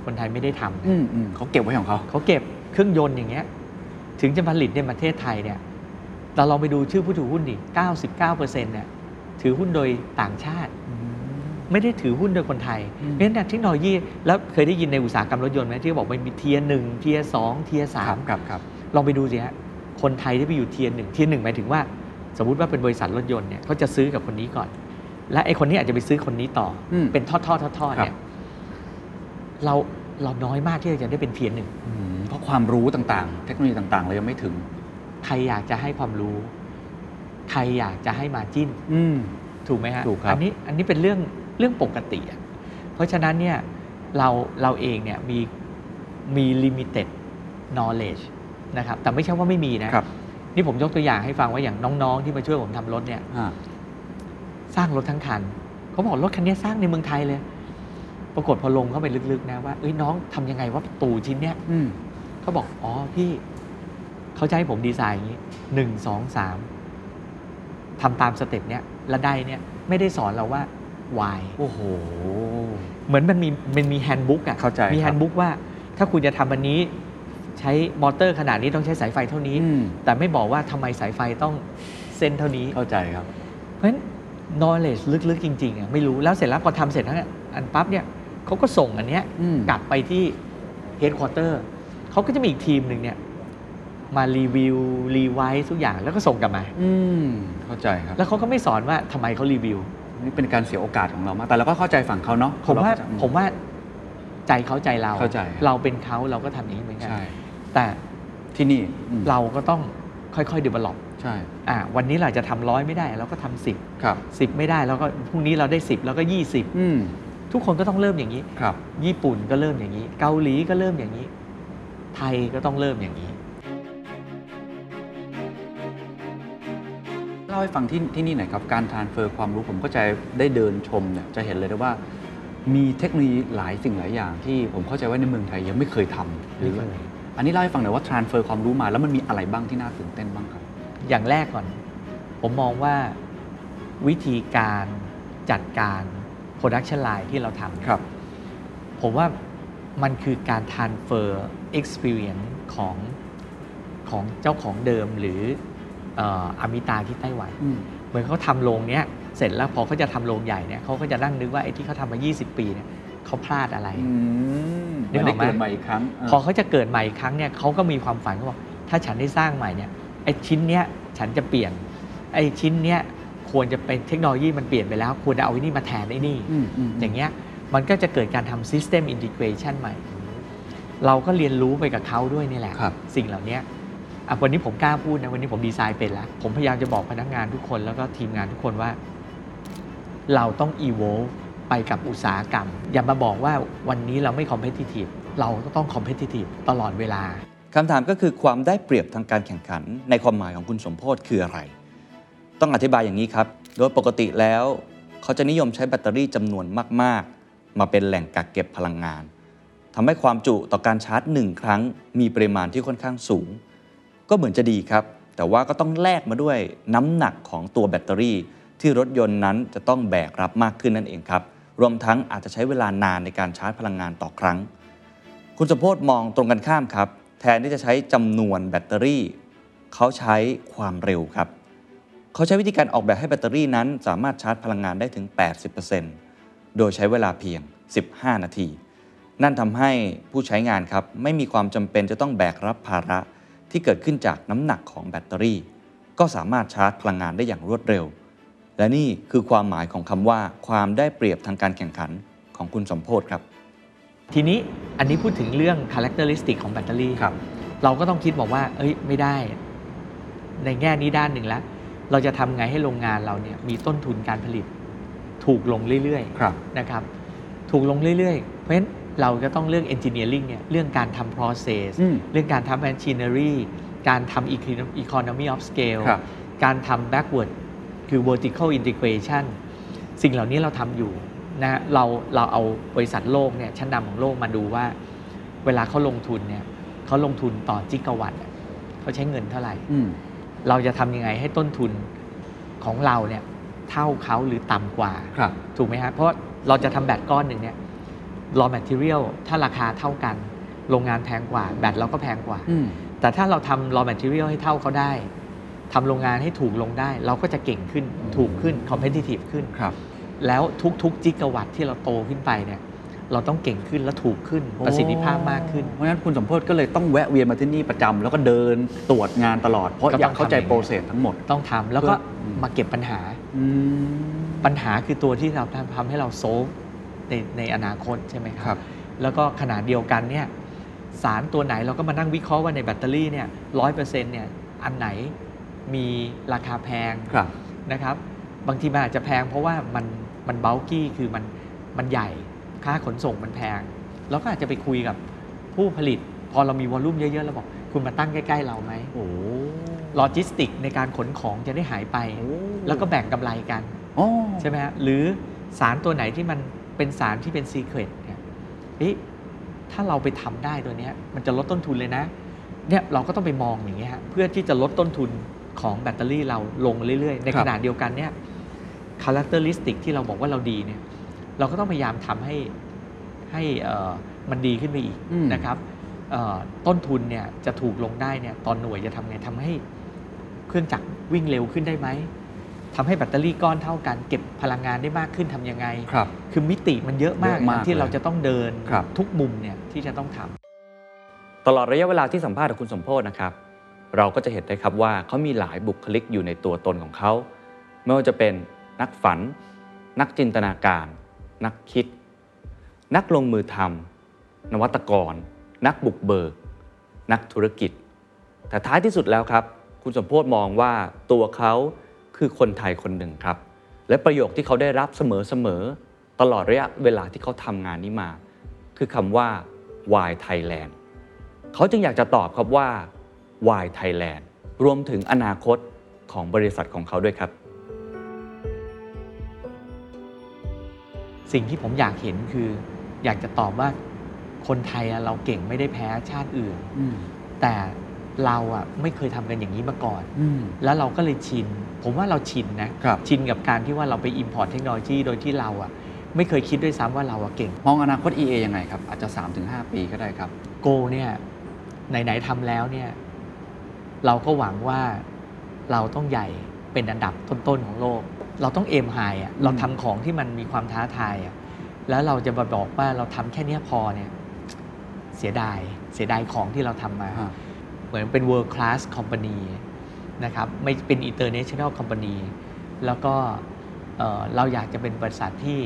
Speaker 5: คนไทยไม่ได้ทำนะ
Speaker 4: อืมอืมเขาเก็บไว้ของเขา
Speaker 5: เขาเก็บเครื่องยนต์อย่างเงี้ย ถึงจะผลิตในประเทศไทยเนี่ยเราลองไปดูชื่อผู้ถือหุ้นดิ99%เนี่ยถือหุ้นโดยต่างชาติ ไม่ได้ถือหุ้นโดยคนไทย
Speaker 4: อืม
Speaker 5: เพราะฉะนั้นเทคโนโลยี แล้วเคยได้ยินในอุตสาหกรรมรถยนต์ไหมที่บอกมันมี tier หนึ่ง tier สอง tier สาม
Speaker 4: ครั
Speaker 5: ม
Speaker 4: บครับครับ
Speaker 5: ลองไปดูสิฮะ คนไทยที่ไปอยู่ tier หนึ่ง tier หนึ่งหมายถึงว่า สมมุติว่าเป็นบริษัทรถยนต์เนี่ยเขาจะซื้อกับคนนี้ก่อน และไอ้คนนี้อาจจะไปซื้อคนนี้ต่ออื
Speaker 3: ม
Speaker 5: เป็นทอดทอดทอดทอด
Speaker 3: ครับ
Speaker 5: เนี่ยเราเราน้อยมากที่จะได้เป็นเทียนหนึ่ง
Speaker 3: อืมเพราะความรู้ต่างๆ เทคโนโลยีต่างๆเรายังไม่ถึง
Speaker 5: ใครอยากจะให้ความรู้ ใครอยากจะให้มาจิ้น
Speaker 3: อืม
Speaker 5: ถูกไหมฮะ
Speaker 3: ถูกครับ
Speaker 5: อันี้อันนี้เป็นเรื่องเรื่องปกติอะเพราะฉะนั้นเนี่ยเราเราเองเนี่ยมีมี limited knowledge นะครับแต่ไม่ใช่ว่าไม่มีนะ
Speaker 3: ครับ
Speaker 5: นี่ผมยกตัวอย่างให้ฟังว่าอย่างน้องๆ ที่มาช่วยผมทำรถเนี่ย
Speaker 3: อ่า
Speaker 5: สร้างรถทั้งคันเขาบอกรถคันนี้สร้างในเมืองไทยเลย ปรากฏพอลงเข้าไปลึกๆนะว่าเอ้ยน้องทำยังไงว่าประตูชิ้นเนี้ย
Speaker 3: อืม
Speaker 5: เขาบอกอ๋อพี่เขาจะให้ผมดีไซน์อย่างนี้หนึ่งสองสามทำตาม step เนี้ยและได้เนี่ยไม่ได้สอนเราว่า why
Speaker 3: โอ้โห
Speaker 5: เหมือนมันมีมันมี handbook อะ
Speaker 3: เข้าใจ
Speaker 5: มี
Speaker 3: ครับ
Speaker 5: handbook ว่า ถ้าคุณจะทำอันนี้ ใช้มอเตอร์ขนาดนี้ต้องใช้สายไฟเท่านี้
Speaker 3: อืม
Speaker 5: แต่ไม่บอกว่าทำไมสายไฟต้องเส้นเท่านี้
Speaker 3: เข้าใจครับ
Speaker 5: เพราะฉะนั้น knowledge ลึกๆ จริงๆอะไม่รู้แล้วเสร็จแล้วพอทำเสร็จแล้วเนี่ยอันปั๊บเนี่ยเขาก็ส่งอันเนี้ย
Speaker 3: อืม
Speaker 5: กลับไปที่ headquarter เขาก็จะมีอีกทีมหนึ่งเนี่ยมารีวิวรีไวซ์ทุกอย่างแล้วก็ส่งกลับมา
Speaker 3: อืมเข้าใจครับ
Speaker 5: แล้วเขาก็ไม่สอนว่าทำไมเขารีวิว
Speaker 3: นี่เป็นการเสียโอกาสของเรามากแต่เราก็เข้าใจฝั่งเขาเนาะ
Speaker 5: ผมว่า
Speaker 3: เรก็จะ
Speaker 5: ผมว่าใจเขาใจเรา
Speaker 3: เข้าใจ
Speaker 5: เราเป็นเขาเราก็ทำอย่างนี้เหมือนกัน
Speaker 3: ใช่
Speaker 5: แต่
Speaker 3: ที่นี่อืม
Speaker 5: เราก็ต้อง ค่อยๆ develop
Speaker 3: ใช่
Speaker 5: อ่าวันนี้เราจะทำร้อยไม่ได้เราก็ทำสิบ
Speaker 3: ครับ
Speaker 5: สิบไม่ได้แล้วก็พรุ่งนี้เราได้สิบแล้วก็ยี่สิบ
Speaker 3: อืม
Speaker 5: ทุกคนก็ต้องเริ่มอย่างนี้
Speaker 3: ครับ
Speaker 5: ญี่ปุ่นก็เริ่มอย่างนี้ เกาหลีก็เริ่มอย่างนี้ ไทยก็ต้องเริ่มอย่างนี้
Speaker 3: เล่าให้ฟังที่ที่นี่หน่อยครับ การทานเฟอร์ความรู้ผมก็จะได้เดินชมเนี่ยจะเห็นเลยนะว่า มีเทคโนโลยีหลายสิ่งหลายอย่างที่ผมเข้าใจว่าในเมืองไทยยังไม่เคยทำหรือ
Speaker 5: ไม่เคย
Speaker 3: อันนี้เล่าให้ฟังหน่อยว่าทรานเฟอร์ความรู้มาแล้วมันมีอะไรบ้างที่น่าตื่นเต้นบ้างครับ
Speaker 5: อย่างแรกก่อน ผมมองว่าวิธีการจัดการ production line ที่เราทำ
Speaker 3: ครับ
Speaker 5: ผมว่ามันคือการ transfer experience ของของเจ้าของเดิมหรือเอ่ออามิตาที่ไต้หวัน
Speaker 3: อืม
Speaker 5: เหมือนเขาทำโรงเนี้ยเสร็จแล้วพอเขาจะทำโรงใหญ่เนี่ยเขาก็จะนั่งนึกว่าไอ้ที่เขาทำมา 20 ปีเนี่ย เขาพลาดอะไร
Speaker 3: อืม
Speaker 5: นึกออกไหม
Speaker 3: ได้เกิดมาอีกครั้งา
Speaker 5: พอเขาจะเกิดใหม่อีกครั้งเนี่ยเขาก็มีความฝันเขาบอกถ้าฉันได้สร้างใหม่เนี่ยไอ้ชิ้นเนี้ยฉันจะเปลี่ยนไอ้ชิ้นเนี้ยควรจะเป็นเทคโนโลยีมันเปลี่ยนไปแล้ว ควรจะเอาไอ้นี่มาแทนไอ้นี่
Speaker 3: อืมอืม
Speaker 5: อย่างเงี้ยมันก็จะเกิดการทำ System Integration ใหม่ เราก็เรียนรู้ไปกับเขาด้วยนี่แหละ
Speaker 3: ครับ
Speaker 5: สิ่งเหล่านี้อะวันนี้ผมกล้าพูดนะ วันนี้ผมดีไซน์เป็นแล้ว ผมพยายามจะบอกพนักงานทุกคนแล้วก็ทีมงานทุกคนว่า เราต้อง evolve ไปกับอุตสาหกรรม อย่ามาบอกว่าวันนี้เราไม่ competitive เราก็ต้อง competitive ตลอดเวลา
Speaker 4: คำถามก็คือความได้เปรียบทางการแข่งขัน ในความหมายของคุณสมโพศคืออะไร ต้องอธิบายอย่างนี้ครับ โดยปกติแล้ว เขาจะนิยมใช้แบตเตอรี่จำนวนมาก ๆ มาเป็นแหล่งกักเก็บพลังงานทำให้ความจุต่อการชาร์จหนึ่งครั้ง มีปริมาณที่ค่อนข้างสูง ก็เหมือนจะดีครับ แต่ว่าก็ต้องแลกมาด้วยน้ำหนักของตัวแบตเตอรี่ ที่รถยนต์นั้นจะต้องแบกรับมากขึ้นนั่นเองครับ รวมทั้งอาจจะใช้เวลานานในการชาร์จพลังงานต่อครั้ง คุณสมโภชน์มองตรงกันข้ามครับ แทนที่จะใช้จำนวนแบตเตอรี่ เขาใช้ความเร็วครับ เขาใช้วิธีการออกแบบให้แบตเตอรี่นั้น สามารถชาร์จพลังงานได้ถึง 80%โดยใช้เวลาเพียง 15 นาที นั่นทำให้ผู้ใช้งานครับไม่มีความจำเป็นจะต้องแบกรับภาระที่เกิดขึ้นจากน้ำหนักของแบตเตอรี่ ก็สามารถชาร์จพลังงานได้อย่างรวดเร็ว และนี่คือความหมายของคำว่า ความได้เปรียบทางการแข่งขันของคุณสมโพศครับ
Speaker 5: ทีนี้อันนี้พูดถึงเรื่อง characteristic ของแบตเตอรี่
Speaker 3: ครับ
Speaker 5: เราก็ต้องคิดบอกว่า เอ้ยไม่ได้ ในแง่นี้ด้านหนึ่งแล้ว เราจะทำไงให้โรงงานเราเนี่ยมีต้นทุนการผลิต ถูกลงเรื่อย
Speaker 3: ครับ
Speaker 5: ๆนะครับ ถูกลงเรื่อยๆ เพราะฉะนั้นเราจะต้องเรื่อง engineering เนี่ยเรื่องการทำ process
Speaker 3: อืม
Speaker 5: เรื่องการทำ machinery การทำ econo- economy of scale
Speaker 3: ครับ
Speaker 5: การทำ backward คือ vertical integration สิ่งเหล่านี้เราทำอยู่นะเราเราเอาบริษัทโลกเนี่ยชั้นนำของโลกมาดูว่า เวลาเขาลงทุนเนี่ยเขาลงทุนต่อจิกะวัตต์อะเขาใช้เงินเท่าไหร่
Speaker 3: อืม
Speaker 5: เราจะทำยังไงให้ต้นทุนของเราเนี่ยเท่าเขาหรือต่ำกว่า
Speaker 3: ครับ
Speaker 5: ถูกไหมฮะเพราะเราจะทำแบตก้อนหนึ่งเนี่ย raw material ถ้าราคาเท่ากัน โรงงานแพงกว่า แบตเราก็แพงกว่า
Speaker 3: อืม
Speaker 5: แต่ถ้าเราทำ raw material ให้เท่าเขาได้ ทำโรงงานให้ถูกลงได้ เราก็จะเก่งขึ้นถูกขึ้น competitive ขึ้น
Speaker 3: ครับ
Speaker 5: แล้วทุกๆ จิกะวัตต์ที่เราโตขึ้นไปเนี่ยเราต้องเก่งขึ้นและถูกขึ้นประสิทธิภาพมากขึ้น
Speaker 3: เพราะฉะนั้นคุณสมโพศก็เลยต้องแวะเวียนมาที่นี่ประจำแล้วก็เดินตรวจงานตลอด เพราะ
Speaker 5: ก็ต้อง
Speaker 3: อยากเข้าใจ
Speaker 5: ทำอย่างนั้น
Speaker 3: โปรเซสทั้งหมด
Speaker 5: ต้องทำแล้วก็
Speaker 3: เพื่ออืม
Speaker 5: มาเก็บปัญหา
Speaker 3: อืม
Speaker 5: ปัญหาคือตัวที่เราทำทำให้เรา solve ในในอนาคตใช่ไหมค
Speaker 3: ครั
Speaker 5: รับ แล้วก็ขนาดเดียวกันเนี่ยสารตัวไหนเราก็มานั่งวิเคราะห์ว่าในแบตเตอรี่เนี่ยร้อยเปอร์เซ็นต์เนี่ยอันไหน มีราคาแพง
Speaker 3: ครับ
Speaker 5: นะครับ บางทีมันอาจจะแพง เพราะว่ามันมัน bulky คือมันมันใหญ่ค่าขนส่งมันแพงเราก็อาจจะไปคุยกับผู้ผลิต พอเรามี volume เยอะๆเราบอกคุณมาตั้งใกล้ๆเราไหม
Speaker 3: โอ้
Speaker 5: โลจิสติกในการขนของจะได้หายไป แล้วก็แบ่งกำไรกัน
Speaker 3: โอ้
Speaker 5: ใช่ไหมฮะหรือสารตัวไหนที่มันเป็นสารที่เป็น secret เนี่ยเอ๊ะถ้าเราไปทำได้ตัวเนี้ยมันจะลดต้นทุนเลยนะเนี่ยเราก็ต้องไปมองอย่างเงี้ยฮะเพื่อที่จะลดต้นทุน ของแบตเตอรี่เราลงเรื่อยๆ ในขณะเดียวกันเนี่ย characteristic ที่เราบอกว่าเราดีเนี่ยเราก็ต้องพยายามทำให้ให้เอ่อมันดีขึ้นไปอีก
Speaker 3: อืม
Speaker 5: นะครับเอ่อต้นทุนเนี่ยจะถูกลงได้เนี่ยตอนหน่วยจะทำไงทำให้เครื่องจักรวิ่งเร็วขึ้นได้ไหมทำให้แบตเตอรี่ก้อนเท่ากัน เก็บพลังงานได้มากขึ้นทำยังไง
Speaker 3: ครับ
Speaker 5: คือมิติมันเยอะมาก
Speaker 3: เยอะมาก
Speaker 5: นะที่
Speaker 3: เลย
Speaker 5: เราจะต้องเดิน
Speaker 3: ครับ
Speaker 5: ทุกมุมเนี่ยที่จะต้องทำ
Speaker 4: ตลอดระยะเวลาที่สัมภาษณ์กับคุณสมโพธนะครับ เราก็จะเห็นได้ครับว่าเขามีหลายบุคลิกอยู่ในตัวตนของเขาไม่ว่าจะเป็นนักฝัน นักจินตนาการ นักคิด นักลงมือทำนวัตกร นักบุกเบิก นักธุรกิจ แต่ท้ายที่สุดแล้วครับ คุณสมโพธมองว่าตัวเขาคือคนไทยคนหนึ่งครับ และประโยคที่เขาได้รับเสมอๆตลอดระยะเวลาที่เขาทำงานนี้มา คือคำว่า Why Thailand เขาจึงอยากจะตอบครับว่า Why Thailand รวมถึงอนาคตของบริษัทของเขาด้วยครับ
Speaker 5: สิ่งที่ผมอยากเห็นคือ อยากจะตอบว่าคนไทยอะเราเก่งไม่ได้แพ้ชาติอื่น
Speaker 3: อืม
Speaker 5: แต่เราอะไม่เคยทำกันอย่างนี้มาก่อน
Speaker 3: อืม
Speaker 5: แล้วเราก็เลยชิน ผมว่าเราชินนะ
Speaker 3: ครับ
Speaker 5: ชินกับการที่ว่าเราไป import เทคโนโลยีโดยที่เราอะไม่เคยคิดด้วยซ้ำว่าเราอะเก่ง
Speaker 3: มองอนาคต EA ยังไงครับ อาจจะ 3-5 ปีก็ได้ครับ
Speaker 5: โกเนี่ยไหน ๆทำแล้วเนี่ย เราก็หวังว่าเราต้องใหญ่เป็นอันดับต้นๆของโลก เราต้องเอมไฮอะเราทำของที่มันมีความท้าทายอะแล้วเราจะมาบอกว่าเราทำแค่เนี้ยพอเนี่ยเสียดายเสียดายของที่เราทำมา
Speaker 3: ฮะ
Speaker 5: เหมือนเป็น world class company นะครับไม่เป็น international company แล้วก็เอ่อเราอยากจะเป็นบริษัทที่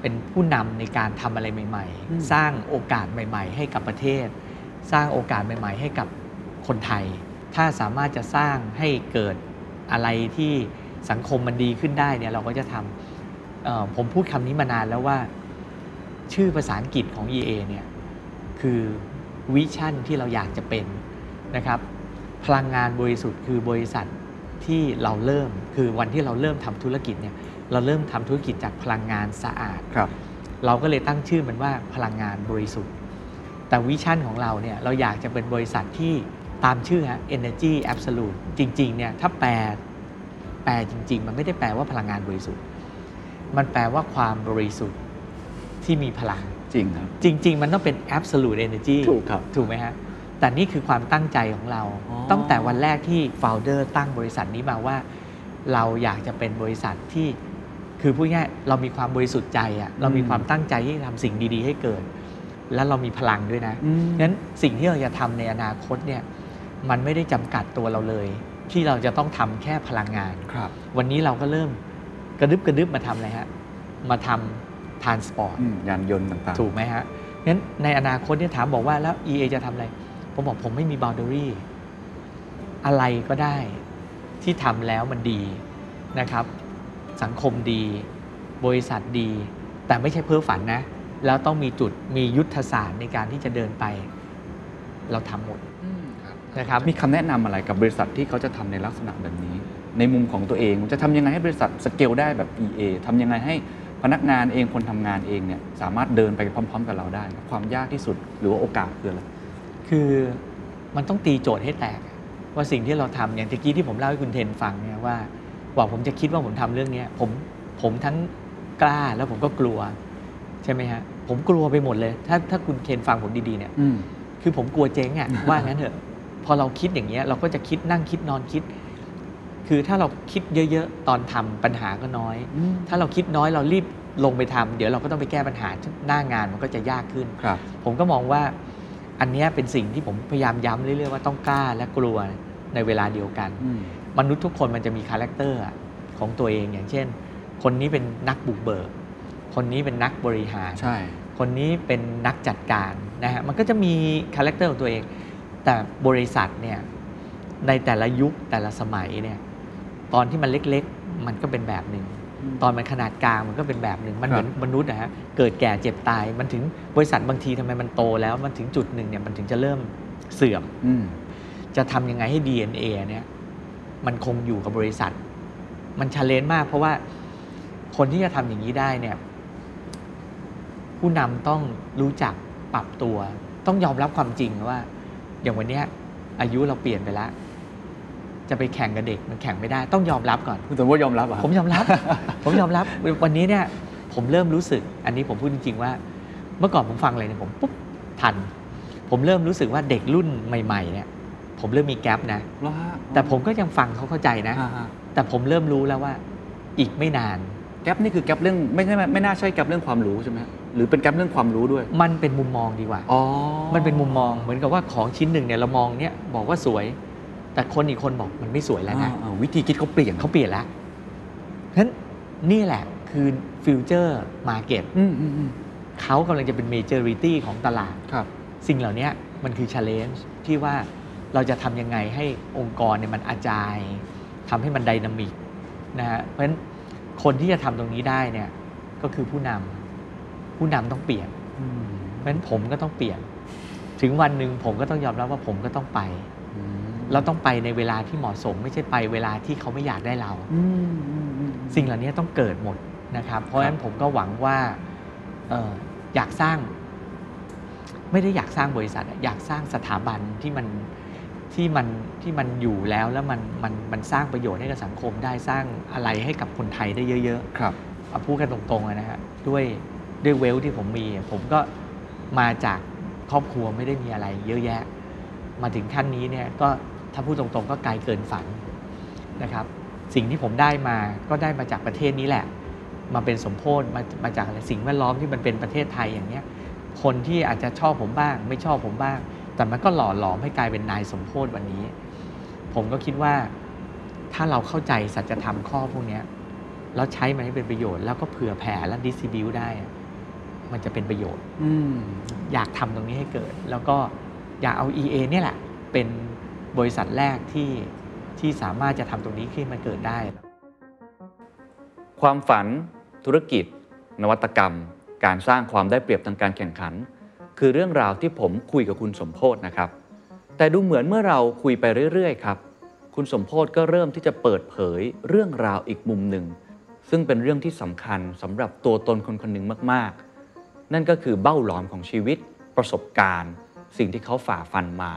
Speaker 5: เป็นผู้นำในการทำอะไรใหม่
Speaker 3: อืม
Speaker 5: ๆสร้างโอกาสใหม่ ๆ ให้กับประเทศ สร้างโอกาสใหม่ ๆ ให้กับคนไทย ถ้าสามารถจะสร้างให้เกิดอะไรที่สังคมมันดีขึ้นได้เนี่ยเราก็จะทำเอ่อผมพูดคำนี้มานานแล้วว่า ชื่อภาษาอังกฤษของ EA เนี่ยคือวิชั่นที่เราอยากจะเป็นนะครับ พลังงานบริสุทธิ์คือบริษัทที่เราเริ่มคือวันที่เราเริ่มทำธุรกิจเนี่ยเราเริ่มทำธุรกิจจากพลังงานสะอาด
Speaker 3: ครับ
Speaker 5: เราก็เลยตั้งชื่อมันว่าพลังงานบริสุทธิ์ แต่วิชั่นของเราเนี่ยเราอยากจะเป็นบริษัทที่ ตามชื่อฮะ energy absolute จริงๆเนี่ยถ้าแปลแปลจริง ๆ มันไม่ได้แปลว่าพลังงานบริสุทธิ์ มันแปลว่าความบริสุทธิ์ที่มีพลัง
Speaker 3: จริงครับ
Speaker 5: จริง ๆ มันต้องเป็น absolute energy
Speaker 3: ถูกครับ
Speaker 5: ถูกไหมฮะแต่นี่คือความตั้งใจของเรา
Speaker 3: อ๋อ
Speaker 5: ตั้งแต่วันแรกที่ founder ตั้งบริษัทนี้มาว่า เราอยากจะเป็นบริษัทที่คือพูดง่ายๆเรามีความบริสุทธิ์ใจอะเรามีความตั้งใจที่จะทำสิ่งดี ๆ ให้เกิด แล้วเรามีพลังด้วยนะ
Speaker 3: อืม
Speaker 5: งั้นสิ่งที่เราจะทำในอนาคตเนี่ย มันไม่ได้จำกัดตัวเราเลย ที่เราจะต้องทำแค่พลังงาน
Speaker 3: ครับ
Speaker 5: วันนี้เราก็เริ่มกระดึบกระดึบมาทำอะไรฮะ มาทำ transport
Speaker 3: อืมยานยนต์ต่างๆ
Speaker 5: ถูกไหมฮะงั้นในอนาคตเนี่ยถามบอกว่าแล้ว EA จะทำอะไร ผมบอกผมไม่มี boundary อะไรก็ได้ที่ทำแล้วมันดีนะครับ สังคมดี บริษัทดี แต่ไม่ใช่เพ้อฝันนะ แล้วต้องมีจุดมียุทธศาสตร์ในการที่จะเดินไป เราทำหมด
Speaker 3: อืมครับ
Speaker 5: นะครับ
Speaker 3: มีคำแนะนำอะไรกับบริษัทที่เขาจะทำในลักษณะแบบนี้ ในมุมของตัวเองจะทำยังไงให้บริษัทสเกลได้แบบ EA ทำยังไงให้พนักงานเองคนทำงานเองเนี่ยสามารถเดินไปพร้อม ๆ กับเราได้ครับความยากที่สุดหรือว่าโอกาสคืออะไร
Speaker 5: คือมันต้องตีโจทย์ให้แตก ว่าสิ่งที่เราทำอย่างตะกี้ที่ผมเล่าให้คุณเทนฟังเนี่ยว่ากว่าผมจะคิดว่าผมทำเรื่องเนี้ยผมผมทั้งกล้าแล้วผมก็กลัว ใช่ไหมฮะผมกลัวไปหมดเลย ถ้าถ้าคุณเคนฟังผมดีๆเนี่ย
Speaker 3: อืม
Speaker 5: คือผมกลัวเจ๊งอะ่ะว่างั้นเถอะ พอเราคิดอย่างเงี้ยเราก็จะคิดนั่งคิดนอนคิด คือถ้าเราคิดเยอะๆ ตอนทำปัญหาก็น้อย
Speaker 3: อืม
Speaker 5: ถ้าเราคิดน้อยเรารีบลงไปทำเดี๋ยวเราก็ต้องไปแก้ปัญหาหน้างานมันก็จะยากขึ้น
Speaker 3: ครับ
Speaker 5: ผมก็มองว่าอันเนี้ยเป็นสิ่งที่ผมพยายามย้ำเรื่อยๆว่าต้องกล้าและกลัวในเวลาเดียวกัน
Speaker 3: อืม
Speaker 5: มนุษย์ทุกคนมันจะมี character อะของตัวเองอย่างเช่น คนนี้เป็นนักบุกเบิก คนนี้เป็นนักบริหาร
Speaker 3: ใช่
Speaker 5: คนนี้เป็นนักจัดการนะฮะมันก็จะมี character ของตัวเอง แต่บริษัทเนี่ยในแต่ละยุคแต่ละสมัยเนี่ยตอนที่มันเล็กๆ มันก็เป็นแบบหนึ่ง ตอนมันขนาดกลางมันก็เป็นแบบหนึ่ง มันเหมือนมนุษย์นะฮะเกิดแก่เจ็บตาย มันถึงบริษัทบางทีทำไมมันโตแล้ว มันถึงจุดหนึ่งเนี่ยมันถึงจะเริ่มเสื่อม
Speaker 3: อืม
Speaker 5: จะทำยังไงให้ DNA เนี่ยมันคงอยู่กับบริษัท มันชาเลนจ์มาก เพราะว่าคนที่จะทำอย่างนี้ได้เนี่ย ผู้นำต้องรู้จักปรับตัว ต้องยอมรับความจริงว่า อย่างวันเนี้ยอายุเราเปลี่ยนไปแล้ว จะไปแข่งกับเด็กมันแข่งไม่ได้ ต้องยอมรับก่อน
Speaker 3: คุณสมมติยอมรับเหรอะ
Speaker 5: ผมยอมรับ ผมยอมรับวันนี้เนี่ย ผมเริ่มรู้สึก อันนี้ผมพูดจริงๆว่า เมื่อก่อนผมฟังอะไรเนี่ยผมปุ๊บทัน ผมเริ่มรู้สึกว่าเด็กรุ่นใหม่ๆเนี่ย ผมเริ่มมีแกลบนะ
Speaker 3: แล้วฮะ
Speaker 5: แต่ผมก็ยังฟังเขาเข้าใจนะ
Speaker 3: อ่าฮะ
Speaker 5: แต่ผมเริ่มรู้แล้วว่า อีกไม่นาน
Speaker 3: แกลบนี่คือแกลบเรื่องไม่ใช่ไม่น่าใช่แกลบเรื่องความรู้ใช่ไหมฮะ หรือเป็นแกลบเรื่องความรู้ด้วย
Speaker 5: มันเป็นมุมมองดีกว่า
Speaker 3: อ๋อ
Speaker 5: มันเป็นมุมมองเหมือนกับว่าของชิ้นหนึ่งเนี่ยเรามองเนี่ยบอกว่าสวย แต่คนอีกคนบอกมันไม่สวยแล้วนะ
Speaker 3: อ่าๆวิธีคิดเขาเปลี่ยน
Speaker 5: เขาเปลี่ยนแล้วฉะนั้นนี่แหละคือ future market อืม
Speaker 3: อืมอืม
Speaker 5: เขากำลังจะเป็น majority ของตลาด
Speaker 3: ครับ
Speaker 5: สิ่งเหล่านี้มันคือ challenge ที่ว่าเราจะทำยังไงให้องค์กรเนี่ยมันอาจจะทำให้มัน dynamic นะฮะเพราะฉะนั้นคนที่จะทำตรงนี้ได้เนี่ยก็คือผู้นำ ผู้นำต้องเปลี่ยน
Speaker 3: อืม
Speaker 5: เพราะฉะนั้นผมก็ต้องเปลี่ยน ถึงวันหนึ่งผมก็ต้องยอมรับว่าผมก็ต้องไป
Speaker 3: อืม
Speaker 5: เราต้องไปในเวลาที่เหมาะสม ไม่ใช่ไปเวลาที่เขาไม่อยากได้เรา
Speaker 3: อืมอืมอืม
Speaker 5: สิ่งเหล่านี้ต้องเกิดหมดนะครับ เพราะฉะนั้นผมก็หวังว่าเอออยากสร้าง ไม่ได้อยากสร้างบริษัทอะอยากสร้างสถาบันที่มันที่มันที่มันอยู่แล้วแล้วมันมันมันสร้างประโยชน์ให้กับสังคมได้สร้างอะไรให้กับคนไทยได้เยอะ
Speaker 3: ครับ
Speaker 5: ๆเอาพูดกันตรงๆอะนะฮะด้วย ด้วยเวลที่ผมมี ผมก็มาจากครอบครัวไม่ได้มีอะไร เยอะแยะ มาถึงขั้นนี้เนี่ยก็ถ้าพูดตรงๆ ก็ไกลเกินฝันนะครับ สิ่งที่ผมได้มาก็ได้มาจากประเทศนี้แหละ มาเป็นสมโพธิมามาจากอะไรสิ่งแวดล้อมที่มันเป็นประเทศไทยอย่างเนี้ยคนที่อาจจะชอบผมบ้าง ไม่ชอบผมบ้าง แต่มันก็หล่อหลอมให้กลายเป็นนายสมโพธิวันนี้ ผมก็คิดว่าถ้าเราเข้าใจสัจธรรมข้อพวกนี้แล้วใช้มันให้เป็นประโยชน์แล้วก็เผื่อแผ่และดิส i บิวได้ มันจะเป็นประโยชน์
Speaker 3: อืม
Speaker 5: อยากทำตรงนี้ให้เกิด แล้วก็อยากเอา EA เนี่ยแหละ เป็นบริษัทแรกที่ที่สามารถจะทำตรงนี้ขึ้นมาเกิดได้
Speaker 4: ความฝันธุรกิจ นวัตกรรม การสร้างความได้เปรียบทางการแข่งขัน คือเรื่องราวที่ผมคุยกับคุณสมโพศนะครับ แต่ดูเหมือนเมื่อเราคุยไปเรื่อยๆครับคุณสมโพศก็เริ่มที่จะเปิดเผยเรื่องราวอีกมุมหนึ่ง ซึ่งเป็นเรื่องที่สำคัญสำหรับตัวตนคนคนหนึ่งมากๆ นั่นก็คือเบ้าหลอมของชีวิตประสบการณ์ สิ่งที่เขาฝ่าฟันมา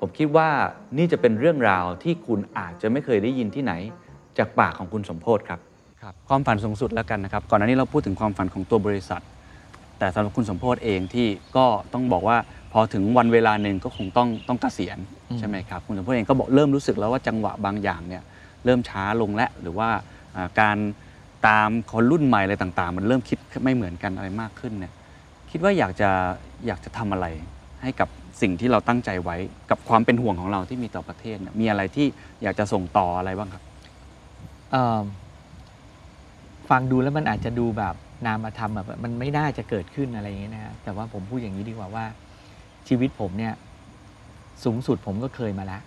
Speaker 4: ผมคิดว่านี่จะเป็นเรื่องราวที่คุณอาจจะไม่เคยได้ยินที่ไหน จากปากของคุณสมโพศครับครับความฝันสูงสุดแล้วกันนะครับก่อนหน้านี้เราพูดถึงความฝันของตัวบริษัท แต่สำหรับคุณสมโพศเองที่ก็ต้องบอกว่าพอถึงวันเวลาหนึ่งก็คงต้องต้องเกษียณ
Speaker 5: อืม
Speaker 4: ใช่ไหมครับคุณสมโพศเองก็บอกเริ่มรู้สึกแล้วว่าจังหวะบางอย่างเนี่ยเริ่มช้าลงและหรือว่าอ่าการ ตามคนรุ่นใหม่อะไรต่างๆ มันเริ่มคิดไม่เหมือนกันอะไรมากขึ้นเนี่ยคิดว่าอยากจะอยากจะทำอะไรให้กับสิ่งที่เราตั้งใจไว้กับความเป็นห่วงของเราที่มีต่อประเทศเนี่ยมีอะไรที่อยากจะส่งต่ออะไรบ้างครับ
Speaker 5: ฟังดูแล้วมันอาจจะดูแบบนามธรรมแบบมันไม่น่าจะเกิดขึ้นอะไรอย่างเงี้ยนะฮะแต่ว่าผมพูดอย่างนี้ดีกว่าว่า ชีวิตผมเนี่ย สูงสุดผมก็เคยมาแล้ว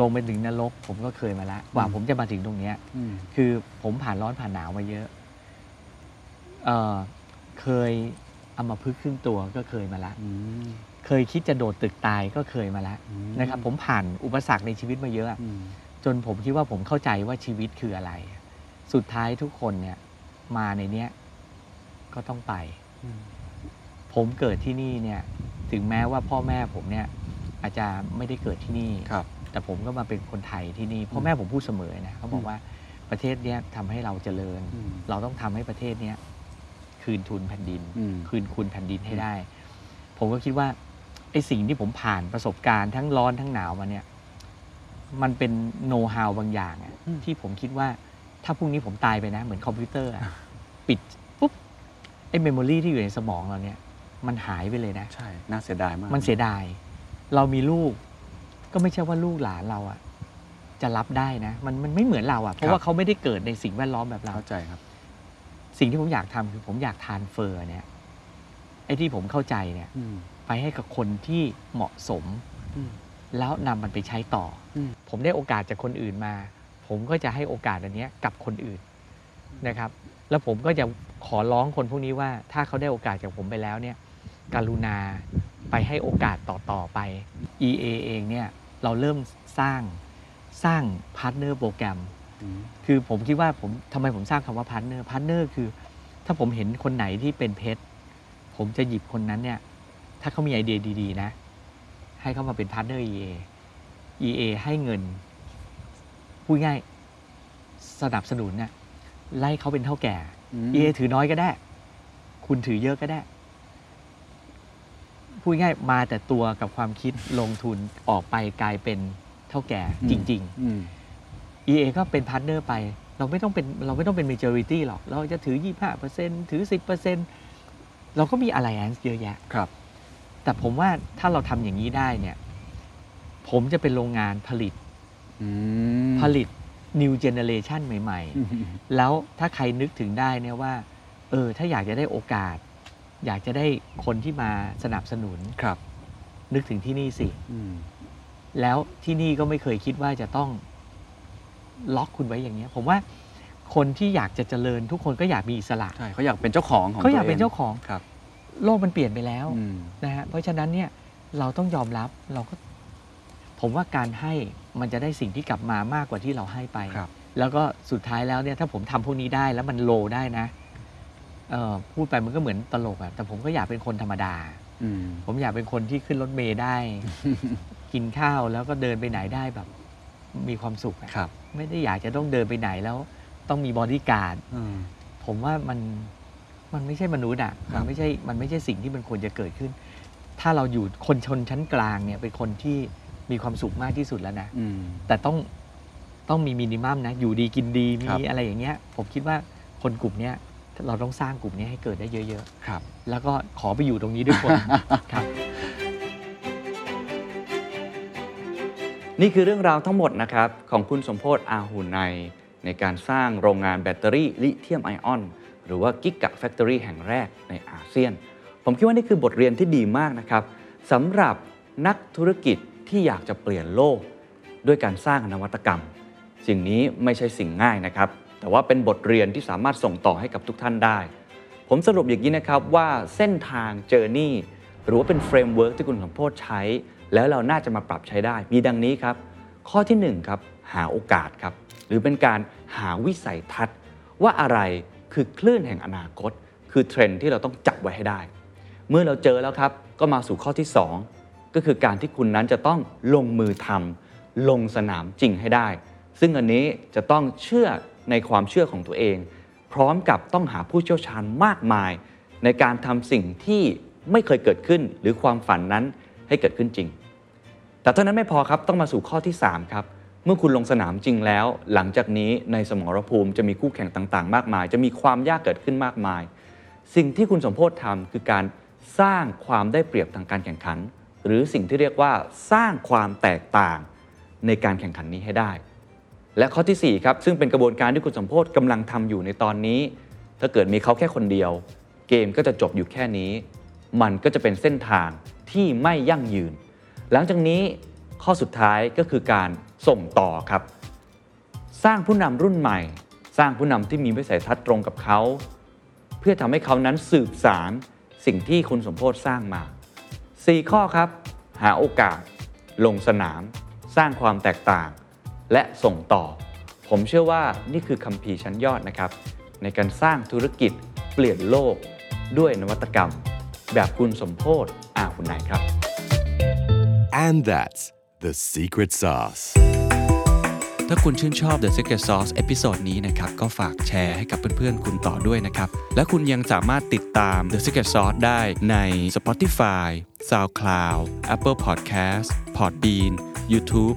Speaker 5: ลงไปถึงนรกผมก็เคยมาแล้วกว่าผมจะมาถึงตรงเนี้ย
Speaker 4: อืม
Speaker 5: คือผมผ่านร้อนผ่านหนาวมาเยอะ เออเคยเอามาพึกษ์ครึ่งตัวก็เคยมาแล้ว
Speaker 4: อืม
Speaker 5: เคยคิดจะโดดตึกตายก็เคยมาแล้ว
Speaker 4: อืม
Speaker 5: นะครับ ผมผ่านอุปสรรคในชีวิตมาเยอะ
Speaker 4: อืม
Speaker 5: จนผมคิดว่าผมเข้าใจว่าชีวิตคืออะไร สุดท้ายทุกคนเนี่ย มาในเนี้ยก็ต้องไปผมเกิดที่นี่เนี่ย ถึงแม้ว่าพ่อแม่ผมเนี่ย อาจจะไม่ได้เกิดที่นี่
Speaker 4: ครับ
Speaker 5: แต่ผมก็มาเป็นคนไทยที่นี่พ่อแม่ผมพูดเสมอนะเขาบอกว่าประเทศเนี้ยทำให้เราเจริญ
Speaker 4: อืม
Speaker 5: เราต้องทำให้ประเทศเนี้ยคืนทุนแผ่นดิน
Speaker 4: อืม
Speaker 5: คืนคุณแผ่นดินให้ได้ ผมก็คิดว่าไอ้สิ่งที่ผมผ่านประสบการณ์ทั้งร้อนทั้งหนาวมาเนี่ย มันเป็นโน้ตฮาวบางอย่างอะที่ผมคิดว่าถ้าพรุ่งนี้ผมตายไปนะ เหมือนคอมพิวเตอร์อะปิดปุ๊บไอ้ memory ที่อยู่ในสมองเราเนี่ย มันหายไปเลยนะ
Speaker 4: ใช่ น่าเสียดายมาก
Speaker 5: มันเสียดาย เรามีลูก ก็ไม่ใช่ว่าลูกหลานเราอะจะรับได้นะมันมันไม่เหมือนเราอะเพราะว่าเขาไม่ได้เกิดในสิ่งแวดล้อมแบบเรา
Speaker 3: เข้าใจครับ
Speaker 5: สิ่งที่ผมอยากทำคือผมอยาก transfer เนี่ยไอ้ที่ผมเข้าใจเนี่ย
Speaker 3: อืม
Speaker 5: ไปให้กับคนที่เหมาะสม
Speaker 3: อืม
Speaker 5: แล้วนำมันไปใช้ต่ออื
Speaker 3: ม
Speaker 5: ผมได้โอกาสจากคนอื่นมา ผมก็จะให้โอกาสอันเนี้ยกับคนอื่นนะครับ แล้วผมก็จะขอร้องคนพวกนี้ว่า ถ้าเขาได้โอกาสจากผมไปแล้วเนี่ย กรุณาไปให้โอกาสต่อๆไป EA เองเนี่ย เราเริ่มสร้างสร้าง partner program อืมคือผมคิดว่าผมทำไมผมสร้างคำว่า partner partner คือ ถ้าผมเห็นคนไหนที่เป็นเพชรผมจะหยิบคนนั้นเนี่ย ถ้าเขามีไอเดี ๆ นะ ให้เขามาเป็นพาร์ทเนอร์ EA EA ให้เงินพูดง่ายสนับสนุนเนี่ยให้เขาเป็นเถ้าแก่
Speaker 3: อืม
Speaker 5: EA ถือน้อยก็ได้ คุณถือเยอะก็ได้ พูดง่ายมาแต่ตัวกับความคิดลงทุนออกไปกลายเป็นเถ้าแก่จริงๆ
Speaker 3: อืม
Speaker 5: EA ก็เป็น partner ไป เราไม่ต้องเป็นเราไม่ต้องเป็น majority หรอก เราจะถือ 25%ถือ 10%เราก็มี alliance เยอะแยะ
Speaker 3: ครับ
Speaker 5: แต่ผมว่าถ้าเราทำอย่างนี้ได้เนี่ย ผมจะเป็นโรงงานผลิต
Speaker 3: อืม
Speaker 5: ผลิต new generation ใหม่
Speaker 3: อืม
Speaker 5: ๆแล้วถ้าใครนึกถึงได้เนี่ยว่า เออ ถ้าอยากจะได้โอกาส อยากจะได้คนที่มาสนับสนุน
Speaker 3: ครับ
Speaker 5: นึกถึงที่นี่สิ
Speaker 3: อืม
Speaker 5: แล้วที่นี่ก็ไม่เคยคิดว่าจะต้องล็อกคุณไว้อย่างเนี้ย ผมว่าคนที่อยากจะเจริญทุกคนก็อยากมีอิสระ
Speaker 3: ใช่เขาอยากเป็นเจ้าของของ
Speaker 5: เขาอยาก
Speaker 3: ตัว
Speaker 5: เป็นเจ้าของ
Speaker 3: ครับ
Speaker 5: โลกมันเปลี่ยนไปแล้ว
Speaker 3: อืม
Speaker 5: นะฮะเพราะฉะนั้นเนี่ยเราต้องยอมรับเราก็ ผมว่าการให้มันจะได้สิ่งที่กลับมามากกว่าที่เราให้ไป
Speaker 3: ครับ
Speaker 5: แล้วก็สุดท้ายแล้วเนี่ยถ้าผมทำพวกนี้ได้แล้วมันโลได้นะ เออพูดไปมันก็เหมือนตลกอะแต่ผมก็อยากเป็นคนธรรมดา
Speaker 3: อืม
Speaker 5: ผมอยากเป็นคนที่ขึ้นรถเมย์ได้ กินข้าวแล้วก็เดินไปไหนได้แบบ มีความสุขอะ
Speaker 3: ครับ
Speaker 5: ไม่ได้อยากจะต้องเดินไปไหนแล้ว ต้องมีบอดี้การ์ด
Speaker 3: อืม
Speaker 5: ผมว่ามันมันไม่ใช่มนุษย์อะ
Speaker 3: ครั
Speaker 5: มั
Speaker 3: บ
Speaker 5: นไม่ใช่มันไม่ใช่สิ่งที่มันควรจะเกิดขึ้น ถ้าเราอยู่คนชนชั้นกลางเนี่ยเป็นคนที่มีความสุขมากที่สุดแล้วนะ
Speaker 3: อืม
Speaker 5: แต่ต้องต้องมี minimum นะ อยู่ดีกินดีมี
Speaker 3: ครับ
Speaker 5: อะไรอย่างเงี้ย ผมคิดว่าคนกลุ่มเนี้ย เราต้องสร้างกลุ่มนี้ให้เกิดได้เยอะ
Speaker 3: ครับ
Speaker 5: ๆ แล้วก็ขอไปอยู่ตรงนี้ด้วยคนครับ
Speaker 4: นี่คือเรื่องราวทั้งหมดนะครับ ของคุณสมโภชน์ อาหุนัยในการสร้างโรงงานแบตเตอรี่ลิเธียมไอออน หรือว่า Gigafactory แห่งแรกในอาเซียน ผมคิดว่านี่คือบทเรียนที่ดีมากนะครับสำหรับนักธุรกิจที่อยากจะเปลี่ยนโลก ด้วยการสร้างนวัตกรรม สิ่งนี้ไม่ใช่สิ่งง่ายนะครับ แต่ว่าเป็นบทเรียนที่สามารถส่งต่อให้กับทุกท่านได้ ผมสรุปอย่างนี้นะครับว่าเส้นทาง journey หรือว่าเป็น framework ที่คุณสมโภชน์ใช้ แล้วเราน่าจะมาปรับใช้ได้ มีดังนี้ครับ ข้อที่1ครับหาโอกาสครับ หรือเป็นการหาวิสัยทัศน์ ว่าอะไรคือคลื่นแห่งอนาคต คือเทรนด์ที่เราต้องจับไว้ให้ได้ เมื่อเราเจอแล้วครับ ก็มาสู่ข้อที่ 2 ก็คือการที่คุณนั้นจะต้องลงมือทำลงสนามจริงให้ได้ ซึ่งอันนี้จะต้องเชื่อ ในความเชื่อของตัวเอง พร้อมกับต้องหาผู้เชี่ยวชาญมากมาย ในการทำสิ่งที่ไม่เคยเกิดขึ้น หรือความฝันนั้นให้เกิดขึ้นจริง แต่เท่านั้นไม่พอครับต้องมาสู่ข้อที่ 3 ครับ เมื่อคุณลงสนามจริงแล้ว หลังจากนี้ในสมรภูมิจะมีคู่แข่งต่างๆ มากมาย จะมีความยากเกิดขึ้นมากมาย สิ่งที่คุณสมโพธทำคือการสร้างความได้เปรียบทางการแข่งขัน หรือสิ่งที่เรียกว่าสร้างความแตกต่างในการแข่งขันนี้ให้ได้ และข้อทีสี่ 4 ครับ ซึ่งเป็นกระบวนการที่คุณสมโพธกำลังทำอยู่ในตอนนี้ ถ้าเกิดมีเขาแค่คนเดียว เกมก็จะจบอยู่แค่นี้ มันก็จะเป็นเส้นทางที่ไม่ยั่งยืน หลังจากนี้ข้อสุดท้ายก็คือการส่งต่อครับ สร้างผู้นำรุ่นใหม่ สร้างผู้นำที่มีวิสัยทัศน์ตรงกับเขา เพื่อทำให้เขานั้นสืบสานสิ่งที่คุณสมโภชน์สร้างมา 4 ข้อครับ หาโอกาส ลงสนาม สร้างความแตกต่าง และส่งต่อ ผมเชื่อว่านี่คือคัมภีร์ชั้นยอดนะครับ ในการสร้างธุรกิจเปลี่ยนโลกด้วยนวัตกรรม แบบคุณสมโภชน์ อาหุนัยครับ
Speaker 1: And that's the secret sauce.
Speaker 4: ถ้าคุณชื่นชอบ The Secret Sauce episode นี้นะครับ ก็ฝากแชร์ให้กับเพื่อนๆ คุณต่อด้วยนะครับ และคุณยังสามารถติดตาม The Secret Sauce ได้ใน Spotify, SoundCloud, Apple Podcast, Podbean, YouTube